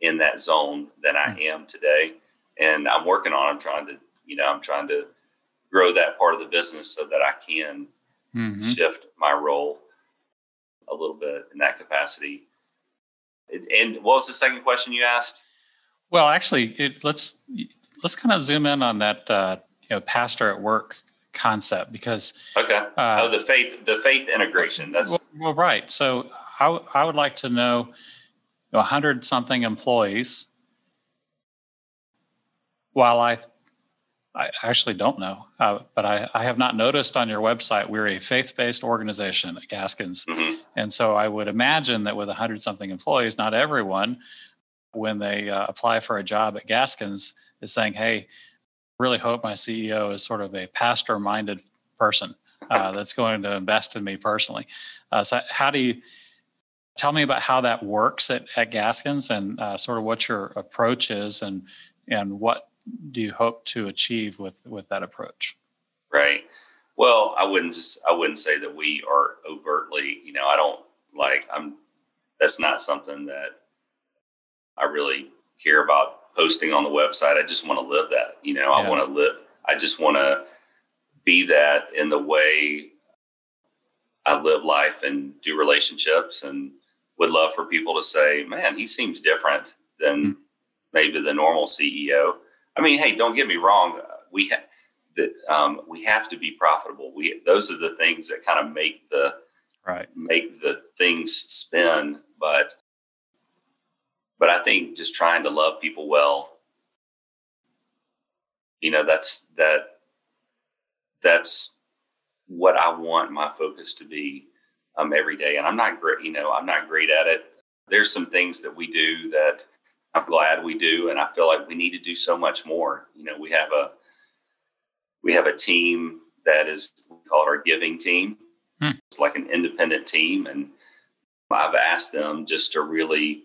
in that zone than I hmm. am today, and I'm working on. I'm trying to you know I'm trying to grow that part of the business so that I can mm-hmm. shift my role a little bit in that capacity. And what was the second question you asked? Well, actually, it, let's let's kind of zoom in on that uh, you know pastor at work concept because okay uh, oh the faith the faith integration that's well, well right so I, w- I would like to know a 100 something employees while i actually don't know, uh, but I, I, have not noticed on your website we're a faith-based organization at Gaskins, mm-hmm. and so I would imagine that with a hundred something employees, not everyone, when they uh, apply for a job at Gaskins, is saying, "Hey, really hope my CEO is sort of a pastor-minded person uh, that's going to invest in me personally." Uh, so, how do you? Tell me about how that works at, at Gaskins and uh, sort of what your approach is and and what do you hope to achieve with with that approach? Right. Well, I wouldn't I wouldn't say that we are overtly, you know, I don't like I'm that's not something that I really care about posting on the website. I just want to live that, you know, yeah. I want to live I just want to be that in the way I live life and do relationships and would love for people to say, man, he seems different than mm-hmm. maybe the normal CEO. I mean, hey, don't get me wrong. We have that um, we have to be profitable. We those are the things that kind of make the right make the things spin. But but I think just trying to love people well, you know, that's that that's what I want my focus to be um, every day. And I'm not great, you know, I'm not great at it. There's some things that we do that I'm glad we do, and I feel like we need to do so much more. You know, we have a we have a team that is called our giving team. Hmm. It's like an independent team, and I've asked them just to really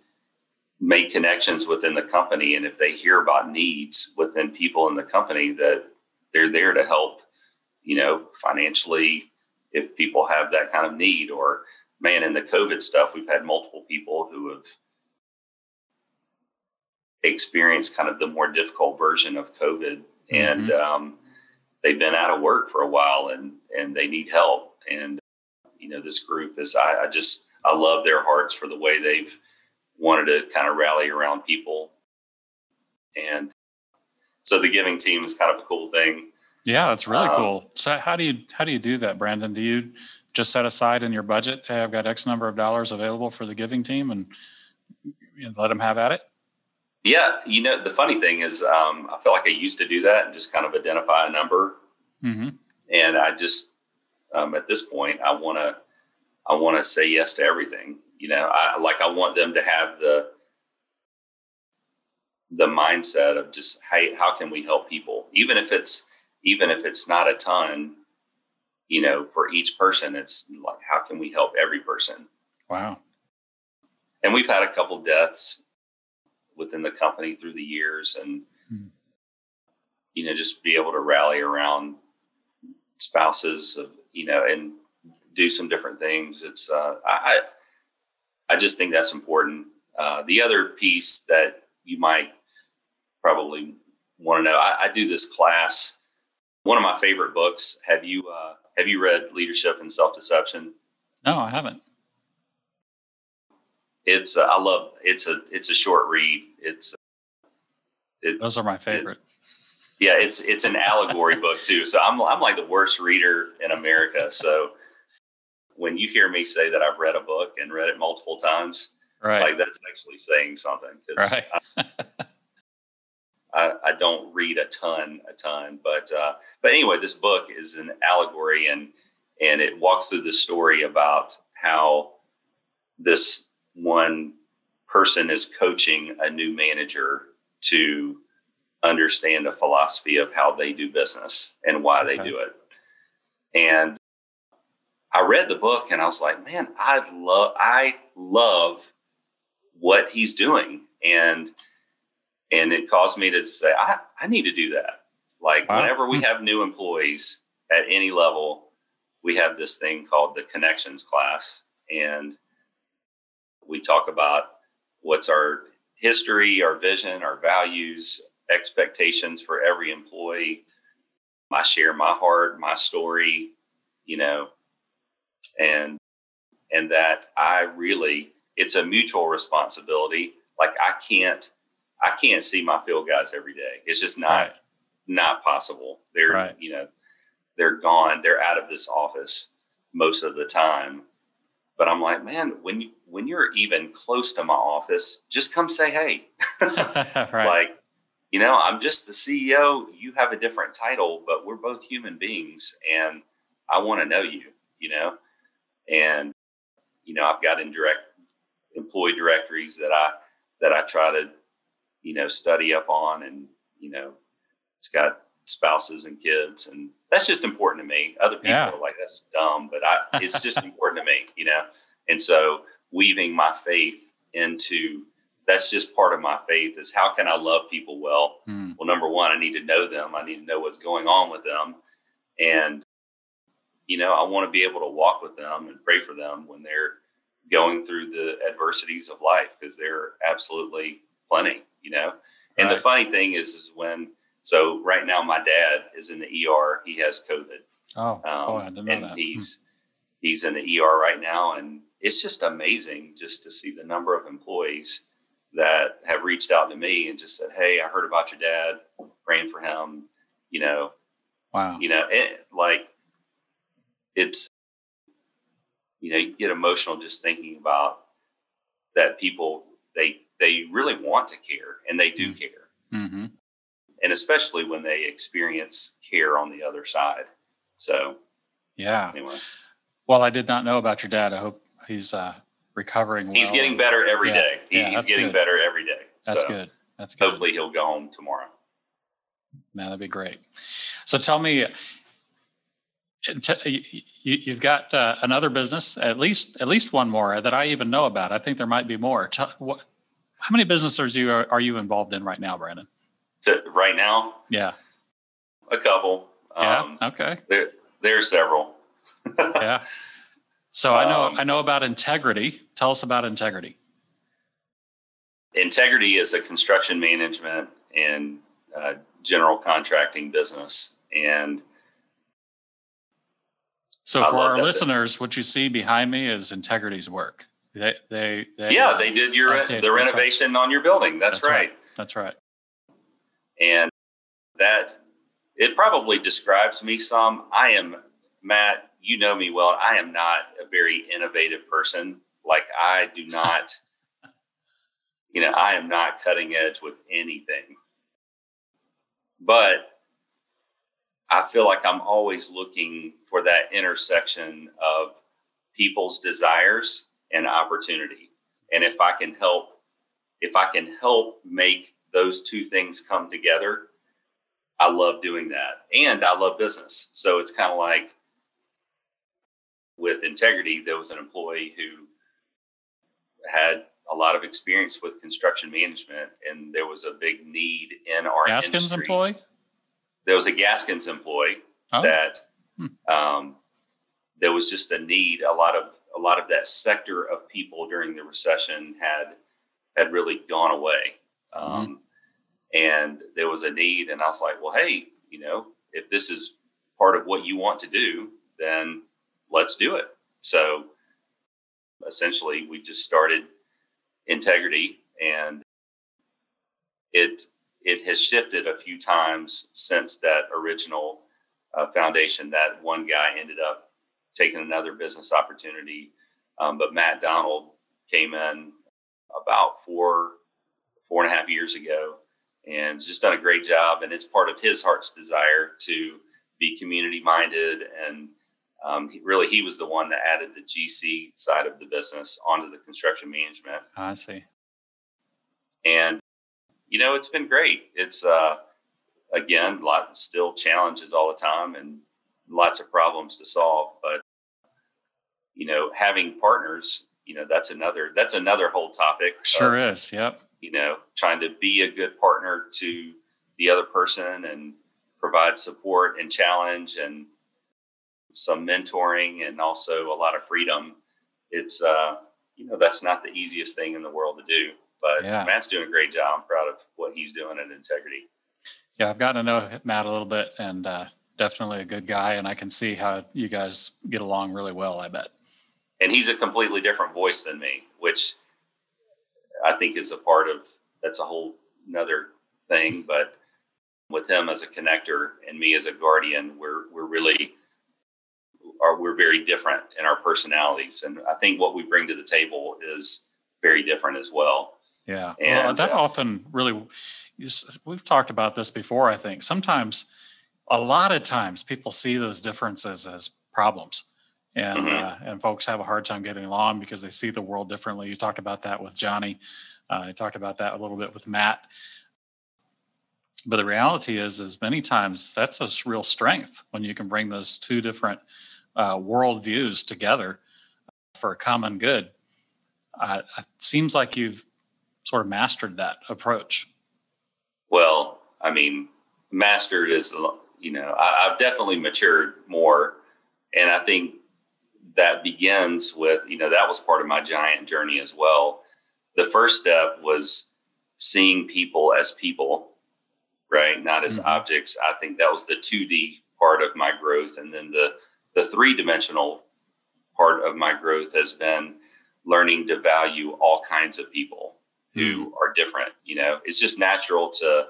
make connections within the company, and if they hear about needs within people in the company, that they're there to help. You know, financially, if people have that kind of need, or man, in the COVID stuff, we've had multiple people who have experienced kind of the more difficult version of COVID, mm-hmm. and um, they've been out of work for a while, and and they need help. And you know, this group is I, I just I love their hearts for the way they've wanted to kind of rally around people, and so the giving team is kind of a cool thing. Yeah, it's really um, cool. So how do you how do you do that, Brandon? Do you just set aside in your budget, hey, I've got X number of dollars available for the giving team, and you know, let them have at it? Yeah, you know, the funny thing is, um, I feel like I used to do that and just kind of identify a number, mm-hmm. and I just um, at this point, I want to, I want to say yes to everything. You know, I like I want them to have the the mindset of just hey, how can we help people, even if it's even if it's not a ton. You know, for each person, it's like how can we help every person? Wow. And we've had a couple deaths within the company through the years and mm. you know just be able to rally around spouses of you know and do some different things. It's uh, i i just think that's important. Uh, the other piece that you might probably want to know I, I, do this class. One of my favorite books have you uh, have you read leadership and self-deception? No i haven't it's I love it's a it's a short read. It's it, those are my favorite. It, yeah, it's it's an allegory [laughs] book too. So I'm I'm like the worst reader in America. So when you hear me say that I've read a book and read it multiple times, right. like that's actually saying something. Right. I, I, I, don't read a ton, a ton, but uh, but anyway, this book is an allegory and and it walks through the story about how this one person is coaching a new manager to understand a philosophy of how they do business and why okay. they do it. And I read the book and I was like, man, I love I love what he's doing. And and it caused me to say, I, I need to do that. Like wow. whenever we hmm. have new employees at any level, we have this thing called the connections class. And we talk about what's our history, our vision, our values, expectations for every employee. I share my heart, my story, you know, and and that I really it's a mutual responsibility. Like I can't I can't see my field guys every day. It's just not right. not possible. They're right. you know they're gone. They're out of this office most of the time. But I'm like, man, when you when you're even close to my office, just come say hey. [laughs] right. Like, you know, I'm just the CEO. You have a different title, but we're both human beings, and I want to know you. You know, and you know, I've got indirect employee directories that I that I try to you know study up on, and you know, it's got spouses and kids, and that's just important to me. Other people yeah. are like, that's dumb, but I, it's just [laughs] important to me, you know. And so, weaving my faith into that's just part of my faith is how can I love people well? Mm. Well, number one, I need to know them. I need to know what's going on with them. And, you know, I want to be able to walk with them and pray for them when they're going through the adversities of life because they're absolutely plenty, you know. And right. the funny thing is, is when, so right now my dad is in the ER. He has COVID. Oh, um, oh I didn't know and that. Hmm. he's, he's in the ER right now. And it's just amazing just to see the number of employees that have reached out to me and just said, "Hey, I heard about your dad, praying for him." You know, wow. You know, it, like it's you know, you get emotional just thinking about that. People they they really want to care and they do mm-hmm. care, mm-hmm. And especially when they experience care on the other side. So, yeah. Anyway, well, I did not know about your dad. I hope he's uh, recovering. Well. He's getting better every yeah. day. He, yeah, he's getting good. better every day. That's so good. That's good. Hopefully, he'll go home tomorrow. Man, that'd be great. So, tell me, you, have got uh, another business, at least at least one more that I even know about. I think there might be more. Tell, what, how many businesses are you are, are you involved in right now, Brandon? Right now, yeah, a couple. Yeah. Um, okay. There, there are several. [laughs] yeah. So I know um, I know about integrity. Tell us about integrity. Integrity is a construction management and uh, general contracting business, and so for our listeners, what you see behind me is Integrity's work. They, they, they yeah, uh, they did your the renovation on your building. That's, That's right. right. That's right. And that it probably describes me some. I am Matt you know me well. I am not a very innovative person. Like I do not, [laughs] you know, I am not cutting edge with anything. But I feel like I'm always looking for that intersection of people's desires and opportunity. And if I can help, if I can help make those two things come together, I love doing that. And I love business. So it's kind of like with integrity, there was an employee who had a lot of experience with construction management, and there was a big need in our Gaskins industry. employee. There was a Gaskins employee oh. that hmm. um, there was just a need. A lot of a lot of that sector of people during the recession had had really gone away, mm-hmm. um, and there was a need. And I was like, well, hey, you know, if this is part of what you want to do, then let's do it. So essentially, we just started integrity, and it it has shifted a few times since that original uh, foundation. That one guy ended up taking another business opportunity, um, but Matt Donald came in about four four and a half years ago and just done a great job. And it's part of his heart's desire to be community minded and um, he, really he was the one that added the GC side of the business onto the construction management. I see. And you know, it's been great. It's uh, again, a lot still challenges all the time and lots of problems to solve. But you know, having partners, you know, that's another that's another whole topic. Sure of, is. Yep. You know, trying to be a good partner to the other person and provide support and challenge and some mentoring and also a lot of freedom. It's uh, you know that's not the easiest thing in the world to do, but yeah. Matt's doing a great job. I'm proud of what he's doing at Integrity. Yeah, I've gotten to know Matt a little bit, and uh, definitely a good guy, and I can see how you guys get along really well. I bet. And he's a completely different voice than me, which I think is a part of that's a whole another thing. But with him as a connector and me as a guardian, we're we're really are we're very different in our personalities, and I think what we bring to the table is very different as well. Yeah, and, well, that uh, often really. We've talked about this before. I think sometimes, a lot of times, people see those differences as problems, and mm-hmm. uh, and folks have a hard time getting along because they see the world differently. You talked about that with Johnny. Uh, I talked about that a little bit with Matt. But the reality is, is many times that's a real strength when you can bring those two different uh, world views together for a common good. Uh, it seems like you've sort of mastered that approach. Well, I mean, mastered is, you know, I, I've definitely matured more. And I think that begins with, you know, that was part of my giant journey as well. The first step was seeing people as people, right? Not as mm-hmm. objects. I think that was the 2D part of my growth. And then the, the three dimensional part of my growth has been learning to value all kinds of people who mm. are different. You know, it's just natural to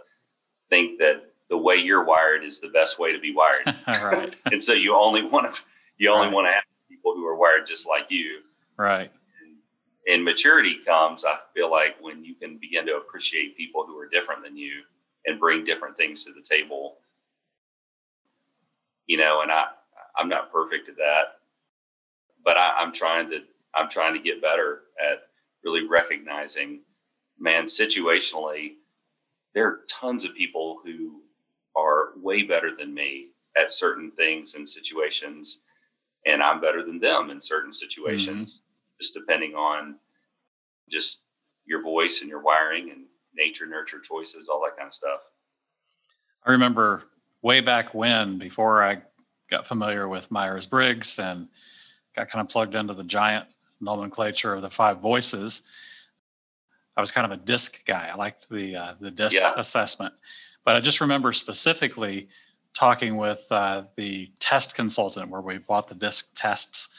think that the way you're wired is the best way to be wired. [laughs] right. [laughs] and so you only want to you only right. want to have people who are wired just like you. Right. And, and maturity comes, I feel like, when you can begin to appreciate people who are different than you and bring different things to the table. You know, and I I'm not perfect at that, but I, I'm trying to I'm trying to get better at really recognizing man, situationally, there are tons of people who are way better than me at certain things and situations, and I'm better than them in certain situations, mm-hmm. just depending on just your voice and your wiring and nature, nurture choices, all that kind of stuff. I remember way back when, before I got familiar with Myers Briggs and got kind of plugged into the giant nomenclature of the five voices I was kind of a DISC guy. I liked the uh, the DISC yeah. assessment, but I just remember specifically talking with uh, the test consultant where we bought the DISC tests.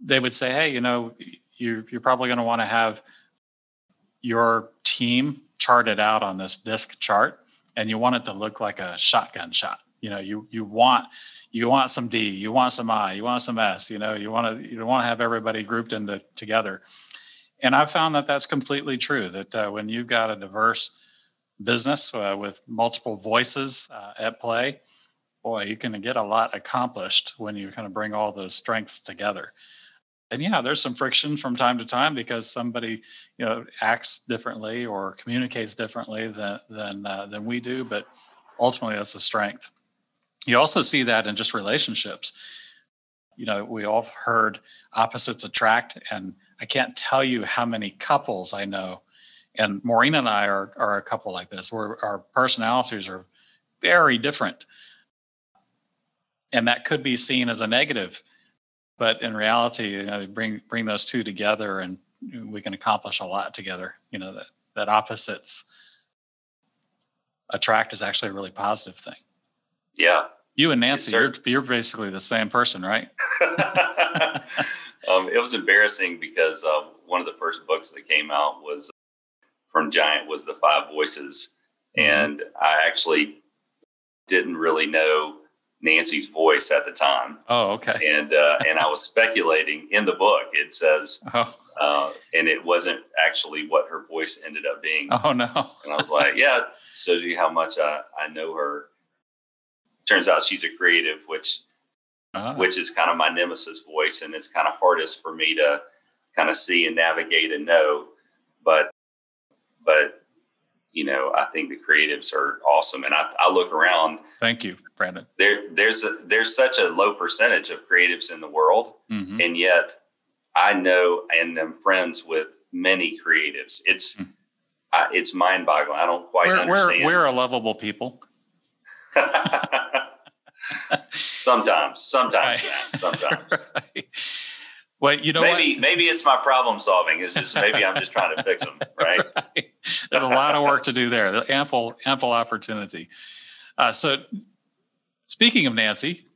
They would say, "Hey, you know, you're you're probably going to want to have your team charted out on this DISC chart, and you want it to look like a shotgun shot. You know, you you want." You want some D, you want some I, you want some S. You know, you want to you want to have everybody grouped into together and I've found that that's completely true. That uh, when you've got a diverse business uh, with multiple voices uh, at play, boy, you can get a lot accomplished when you kind of bring all those strengths together. And yeah, there's some friction from time to time because somebody, you know, acts differently or communicates differently than than uh, than we do. But ultimately, that's a strength. You also see that in just relationships. You know, we all heard opposites attract, and I can't tell you how many couples I know, and Maureen and I are, are a couple like this, where our personalities are very different. And that could be seen as a negative, but in reality, you know, bring bring those two together, and we can accomplish a lot together. You know that that opposites attract is actually a really positive thing. Yeah. You and Nancy, you're, you're basically the same person, right? [laughs] [laughs] um, it was embarrassing because uh, one of the first books that came out was from Giant was the Five Voices, and I actually didn't really know Nancy's voice at the time. Oh, okay. And uh, and I was speculating in the book. It says, [laughs] oh. uh, and it wasn't actually what her voice ended up being. Oh no! and I was like, yeah, shows you how much I I know her. Turns out she's a creative, which uh-huh. which is kind of my nemesis voice, and it's kind of hardest for me to kind of see and navigate and know. But but you know, I think the creatives are awesome, and I, I look around. Thank you, Brandon. There there's a, there's such a low percentage of creatives in the world, mm-hmm. and yet I know and am friends with many creatives. It's mm-hmm. I, it's mind boggling. I don't quite we're, understand. We're, we're a lovable people. [laughs] sometimes, sometimes, right. sometimes. [laughs] right. Well, you know, maybe what? maybe it's my problem solving. Is just maybe I'm just trying to fix them. [laughs] Right. right. There's a lot of work to do there. Ample ample opportunity. Uh, so, speaking of Nancy,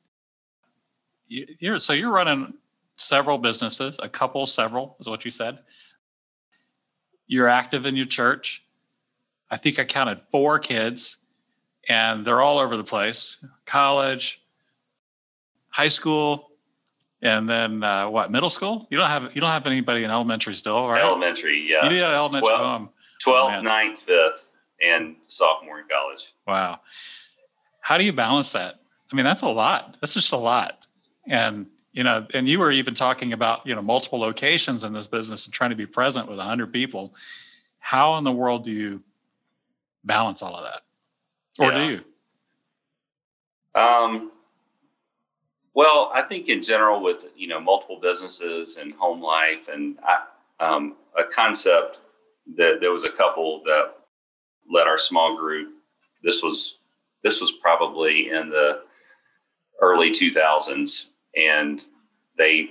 you, you're so you're running several businesses, a couple, several is what you said. You're active in your church. I think I counted four kids and they're all over the place college, high school, And then uh, what? Middle school? You don't have you don't have anybody in elementary still, right? Elementary, yeah. You did elementary. 12th, um, 12th Oh, man. 9th, 5th, and sophomore in college. Wow. How do you balance that? I mean, that's a lot. That's just a lot. And you know, and you were even talking about you know multiple locations in this business and trying to be present with hundred people. How in the world do you balance all of that, or Yeah. do you? Um, well, I think in general, with you know multiple businesses and home life, and I, um, a concept that there was a couple that led our small group. This was this was probably in the early 2000s, and they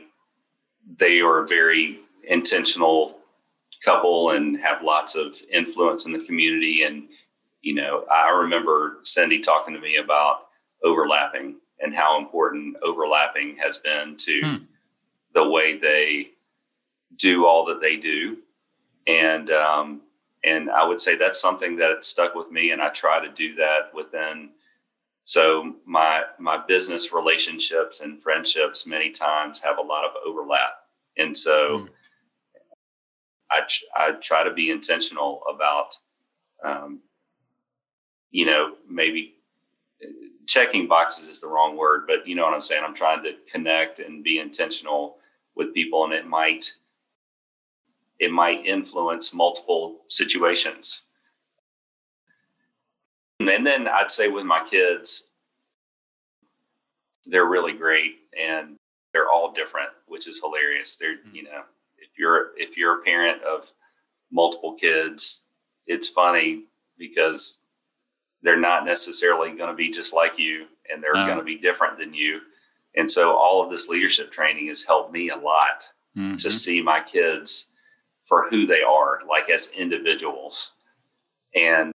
they are a very intentional couple and have lots of influence in the community. And you know, I remember Cindy talking to me about overlapping and how important overlapping has been to Hmm. the way they do all that they do and um, and I would say that's something that stuck with me and I try to do that within so my my business relationships and friendships many times have a lot of overlap and so Hmm. I, I try to be intentional about um, you know maybe checking boxes is the wrong word, but you know what I'm saying. I'm trying to connect and be intentional with people, and it might it might influence multiple situations. And then I'd say with my kids, they're really great, and they're all different, which is hilarious. They're Mhm. you know if you're if you're a parent of multiple kids, it's funny because they're not necessarily going to be just like you and they're No. going to be different than you. And so all of this leadership training has helped me a lot Mhm. to see my kids for who they are, like as individuals. And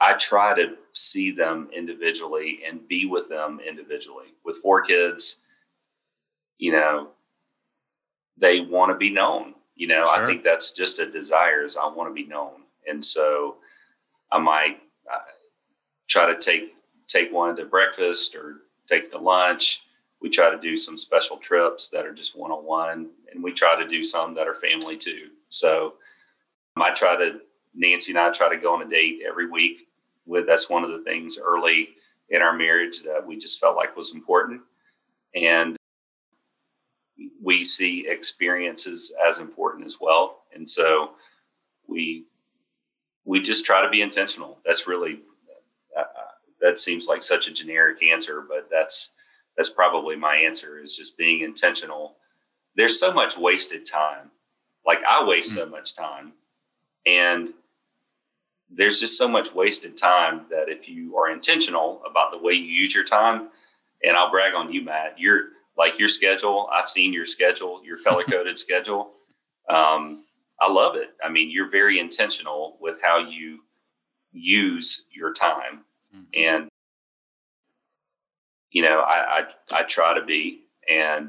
I try to see them individually and be with them individually. With four kids, you know, they want to be known. You know, I think that's just a desire is I want to be known. And so I might uh, try to take take one to breakfast or take it to lunch. We try to do some special trips that are just one on one, and we try to do some that are family too. So um, I try to Nancy and I try to go on a date every week. With that's one of the things early in our marriage that we just felt like was important, and we see experiences as important as well. And so we we just try to be intentional. That's really uh, that seems like such a generic answer, but that's that's probably my answer is just being intentional. There's so much wasted time. Like I waste so much time, and there's just so much wasted time that if you are intentional about the way you use your time, and I'll brag on you, Matt, you're like your schedule. I've seen your schedule, your color coded [laughs] schedule. Um, I love it. I mean, you're very intentional with how you use your time, Mhm. and you know, I, I I try to be, and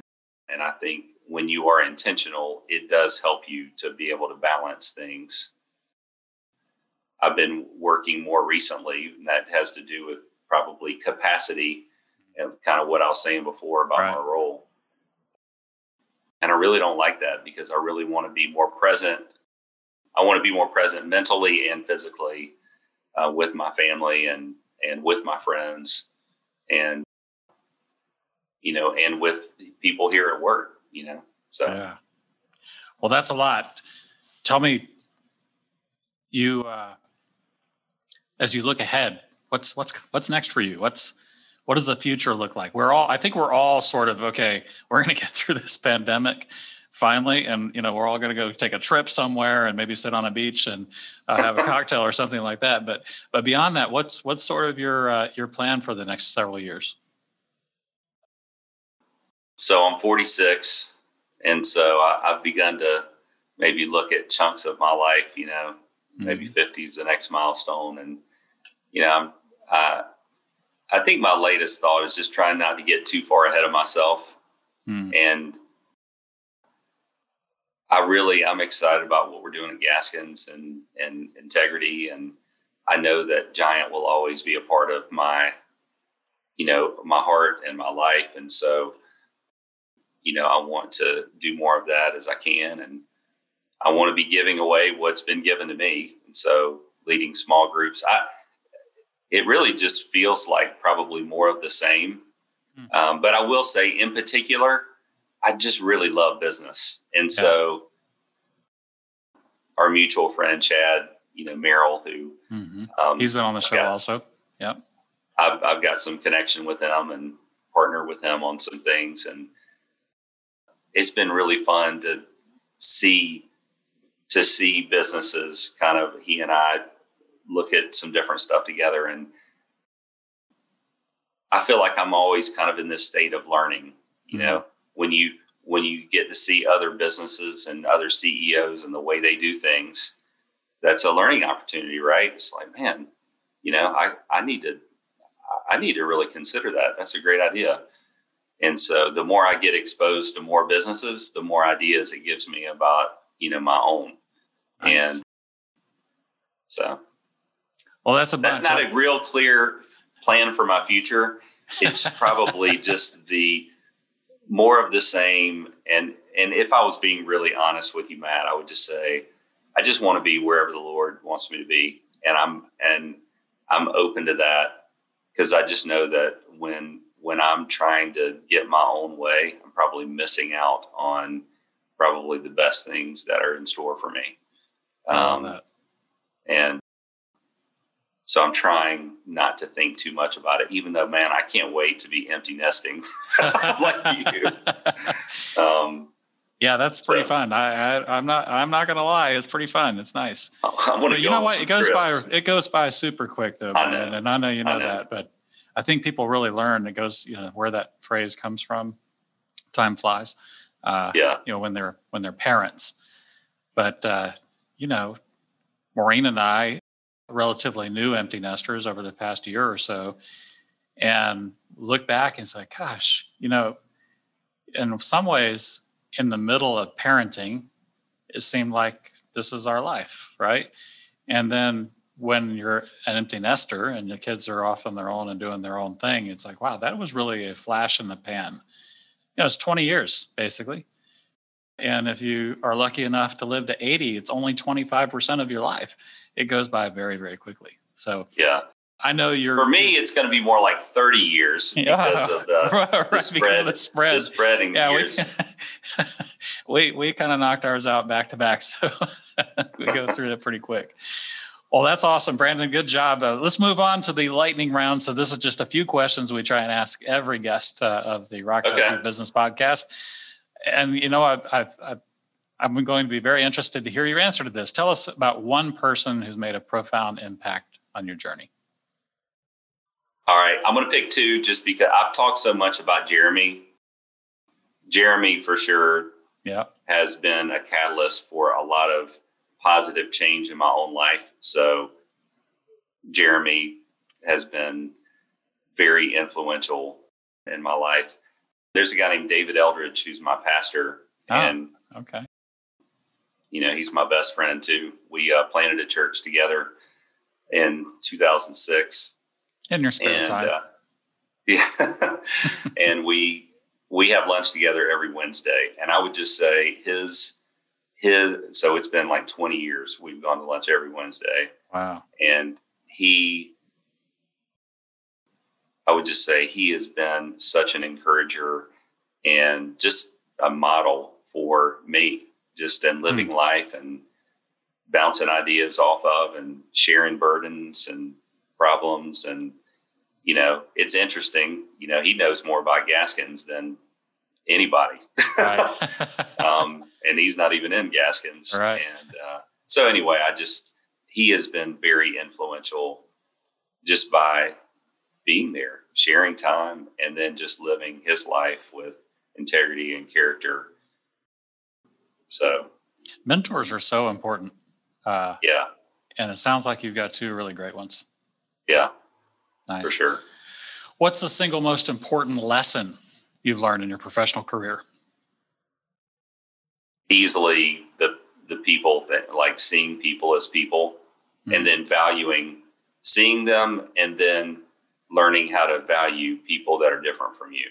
and I think when you are intentional, it does help you to be able to balance things. I've been working more recently, and that has to do with probably capacity and kind of what I was saying before about Right. my role. And I really don't like that because I really want to be more present. I want to be more present mentally and physically uh, with my family and and with my friends and you know and with people here at work. You know, so Yeah. Well, that's a lot. Tell me, you uh, as you look ahead, what's what's what's next for you? What's what does the future look like? We're all, I think, we're all sort of okay. We're going [laughs] to get through this pandemic finally, and you know, we're all going to go take a trip somewhere and maybe sit on a beach and uh, have a [laughs] cocktail or something like that. But but beyond that, what's what's sort of your uh, your plan for the next several years? so I'm 46, and so I, I've begun to maybe look at chunks of my life. You know, maybe 50 is the next milestone, and you know, I'm, uh, I think my latest thought is just trying not to get too far ahead of myself, Mhm. and I really I'm excited about what we're doing at Gaskins and and Integrity, and I know that Giant will always be a part of my, you know, my heart and my life, and so you know, I want to do more of that as I can. And I want to be giving away what's been given to me. And so leading small groups, I, it really just feels like probably more of the same. Mm-hmm. Um, but I will say, in particular, I just really love business. And yeah. so our mutual friend, Chad, you know, Merrill, who mm-hmm. um, he's been on the show got, also. Yeah. I've, I've got some connection with him and partner with him on some things. And it's been really fun to see to see businesses kind of he and I look at some different stuff together and I feel like I'm always kind of in this state of learning, you mm-hmm. know, when you when you get to see other businesses and other CEOs and the way they do things, that's a learning opportunity, right? It's like, man, you know, I, I need to I need to really consider that. That's a great idea. And so the more I get exposed to more businesses, the more ideas it gives me about, you know, my own. Nice. And so well that's a that's not a real clear plan for my future. It's probably [laughs] just the more of the same. And and if I was being really honest with you, Matt, I would just say I just want to be wherever the Lord wants me to be. And I'm and I'm open to that because I just know that when when I'm trying to get my own way, I'm probably missing out on probably the best things that are in store for me. Um, and so I'm trying not to think too much about it, even though, man, I can't wait to be empty nesting [laughs] like you. [laughs] Um, yeah, that's pretty so, fun. I, I am not I'm not gonna lie, it's pretty fun. It's nice. I want to You know what? It goes trips. by it goes by super quick though, I and I know you know, know, that, but I think people really learn. It goes, you know, where that phrase comes from. Time flies. Uh, yeah. You know, when they're when they're parents, but uh, you know, Maureen and I, relatively new empty nesters over the past year or so, and look back and say, gosh, you know, in some ways, in the middle of parenting, it seemed like this is our life, right? And then when you're an empty nester and the kids are off on their own and doing their own thing, it's like, wow, that was really a flash in the pan. You know, it's 20 years basically. And if you are lucky enough to live to 80, it's only 25% of your life. It goes by very, very quickly. So, yeah. I know you're. For me, it's going to be more like 30 years [laughs] because of the, [laughs] right, the spread. Of the spread. The spreading yeah, years. [laughs] We, we, we kind of knocked ours out back to back. So we go through that pretty quick. Well, that's awesome, Brandon. Good job. Uh, let's move on to the lightning round. So, this is just a few questions we try and ask every guest uh, of the Rock okay. Business Podcast. And you know, I've, I've, I've, I'm going to be very interested to hear your answer to this. Tell us about one person who's made a profound impact on your journey. All right, I'm going to pick two just because I've talked so much about Jeremy. Jeremy, for sure, yeah, has been a catalyst for a lot of positive change in my own life. So Jeremy has been very influential in my life. There's a guy named David Eldridge who's my pastor, oh, and okay, you know he's my best friend too. We uh, planted a church together in 2006. In your spare and, time, uh, [laughs] yeah, and we we have lunch together every Wednesday, and I would just say his his so it's been like 20 years we've gone to lunch every wednesday. Wow. And he i would just say he has been such an encourager and just a model for me just in living mm. life and bouncing ideas off of and sharing burdens and problems and you know it's interesting you know he knows more about gaskins than anybody right. [laughs] [laughs] um, and he's not even in Gaskins. Right. And uh, so anyway, I just he has been very influential just by being there, sharing time, and then just living his life with integrity and character. So, mentors are so important. Uh, yeah. And it sounds like you've got two really great ones. Yeah. Nice. For sure. What's the single most important lesson you've learned in your professional career? easily the the people that like seeing people as people mm-hmm. and then valuing seeing them and then learning how to value people that are different from you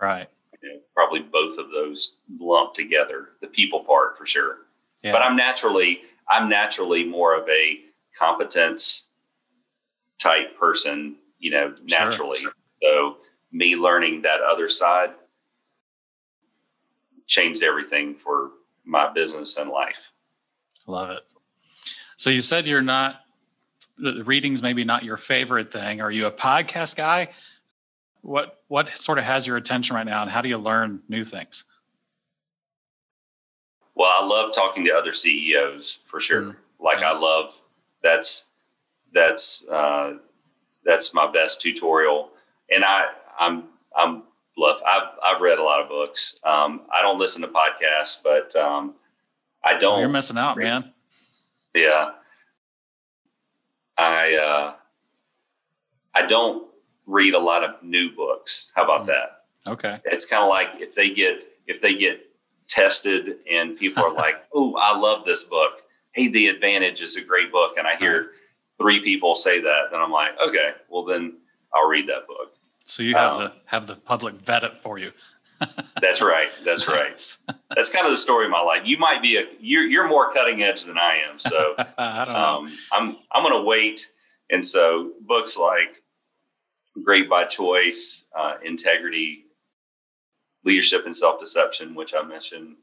right you know, probably both of those lumped together. The people part for sure, yeah. but I'm naturally I'm naturally more of a competence type person, you know, naturally. Sure, sure. So me learning that other side changed everything for my business and life. Love it. So you said you're not reading's maybe not your favorite thing. Are you a podcast guy? What what sort of has your attention right now, and how do you learn new things? Well, I love talking to other CEOs for sure. Mm. Like I love that's that's uh, that's my best tutorial, and I I'm I'm bluff. I've I've read a lot of books. Um, I don't listen to podcasts, but um, I don't. You're missing out, man. Yeah, I uh, I don't read a lot of new books. How about mm. that? Okay. It's kind of like if they get if they get tested and people are [laughs] like, "Oh, I love this book." Hey, The Advantage is a great book, and I hear three people say that, then I'm like, okay, well then I'll read that book. So you have um, the have the public vet it for you. That's right. That's [laughs] right. That's kind of the story of my life. You might be a you're you're more cutting edge than I am. So [laughs] I don't know. Um, I'm I'm going to wait. And so books like Great by Choice, uh, Integrity, Leadership and Self Deception, which I mentioned.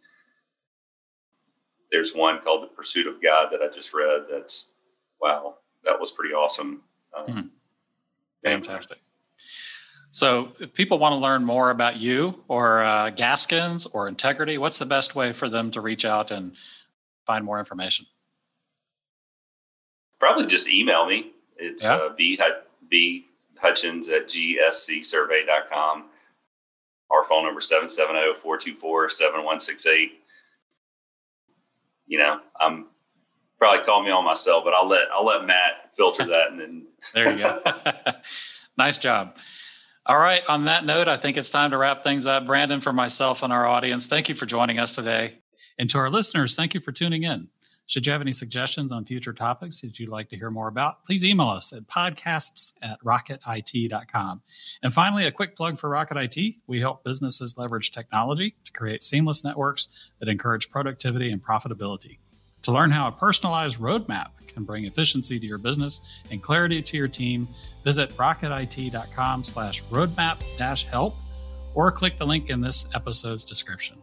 There's one called The Pursuit of God that I just read. That's wow, that was pretty awesome. Um, hmm. Fantastic. So, if people want to learn more about you or uh, Gaskins or Integrity, what's the best way for them to reach out and find more information? Probably just email me. It's yeah. uh, B, B Hutchins at gscsurvey.com. Our phone number 770 424 7168. You know, I'm probably call me on my cell, but I'll let I'll let Matt filter [laughs] that and then there you go. [laughs] [laughs] nice job. All right. On that note, I think it's time to wrap things up. Brandon, for myself and our audience, thank you for joining us today. And to our listeners, thank you for tuning in. Should you have any suggestions on future topics that you'd like to hear more about, please email us at podcasts at rocketit.com. And finally, a quick plug for Rocket IT. We help businesses leverage technology to create seamless networks that encourage productivity and profitability. To learn how a personalized roadmap can bring efficiency to your business and clarity to your team, visit rocketit.com slash roadmap dash help or click the link in this episode's description.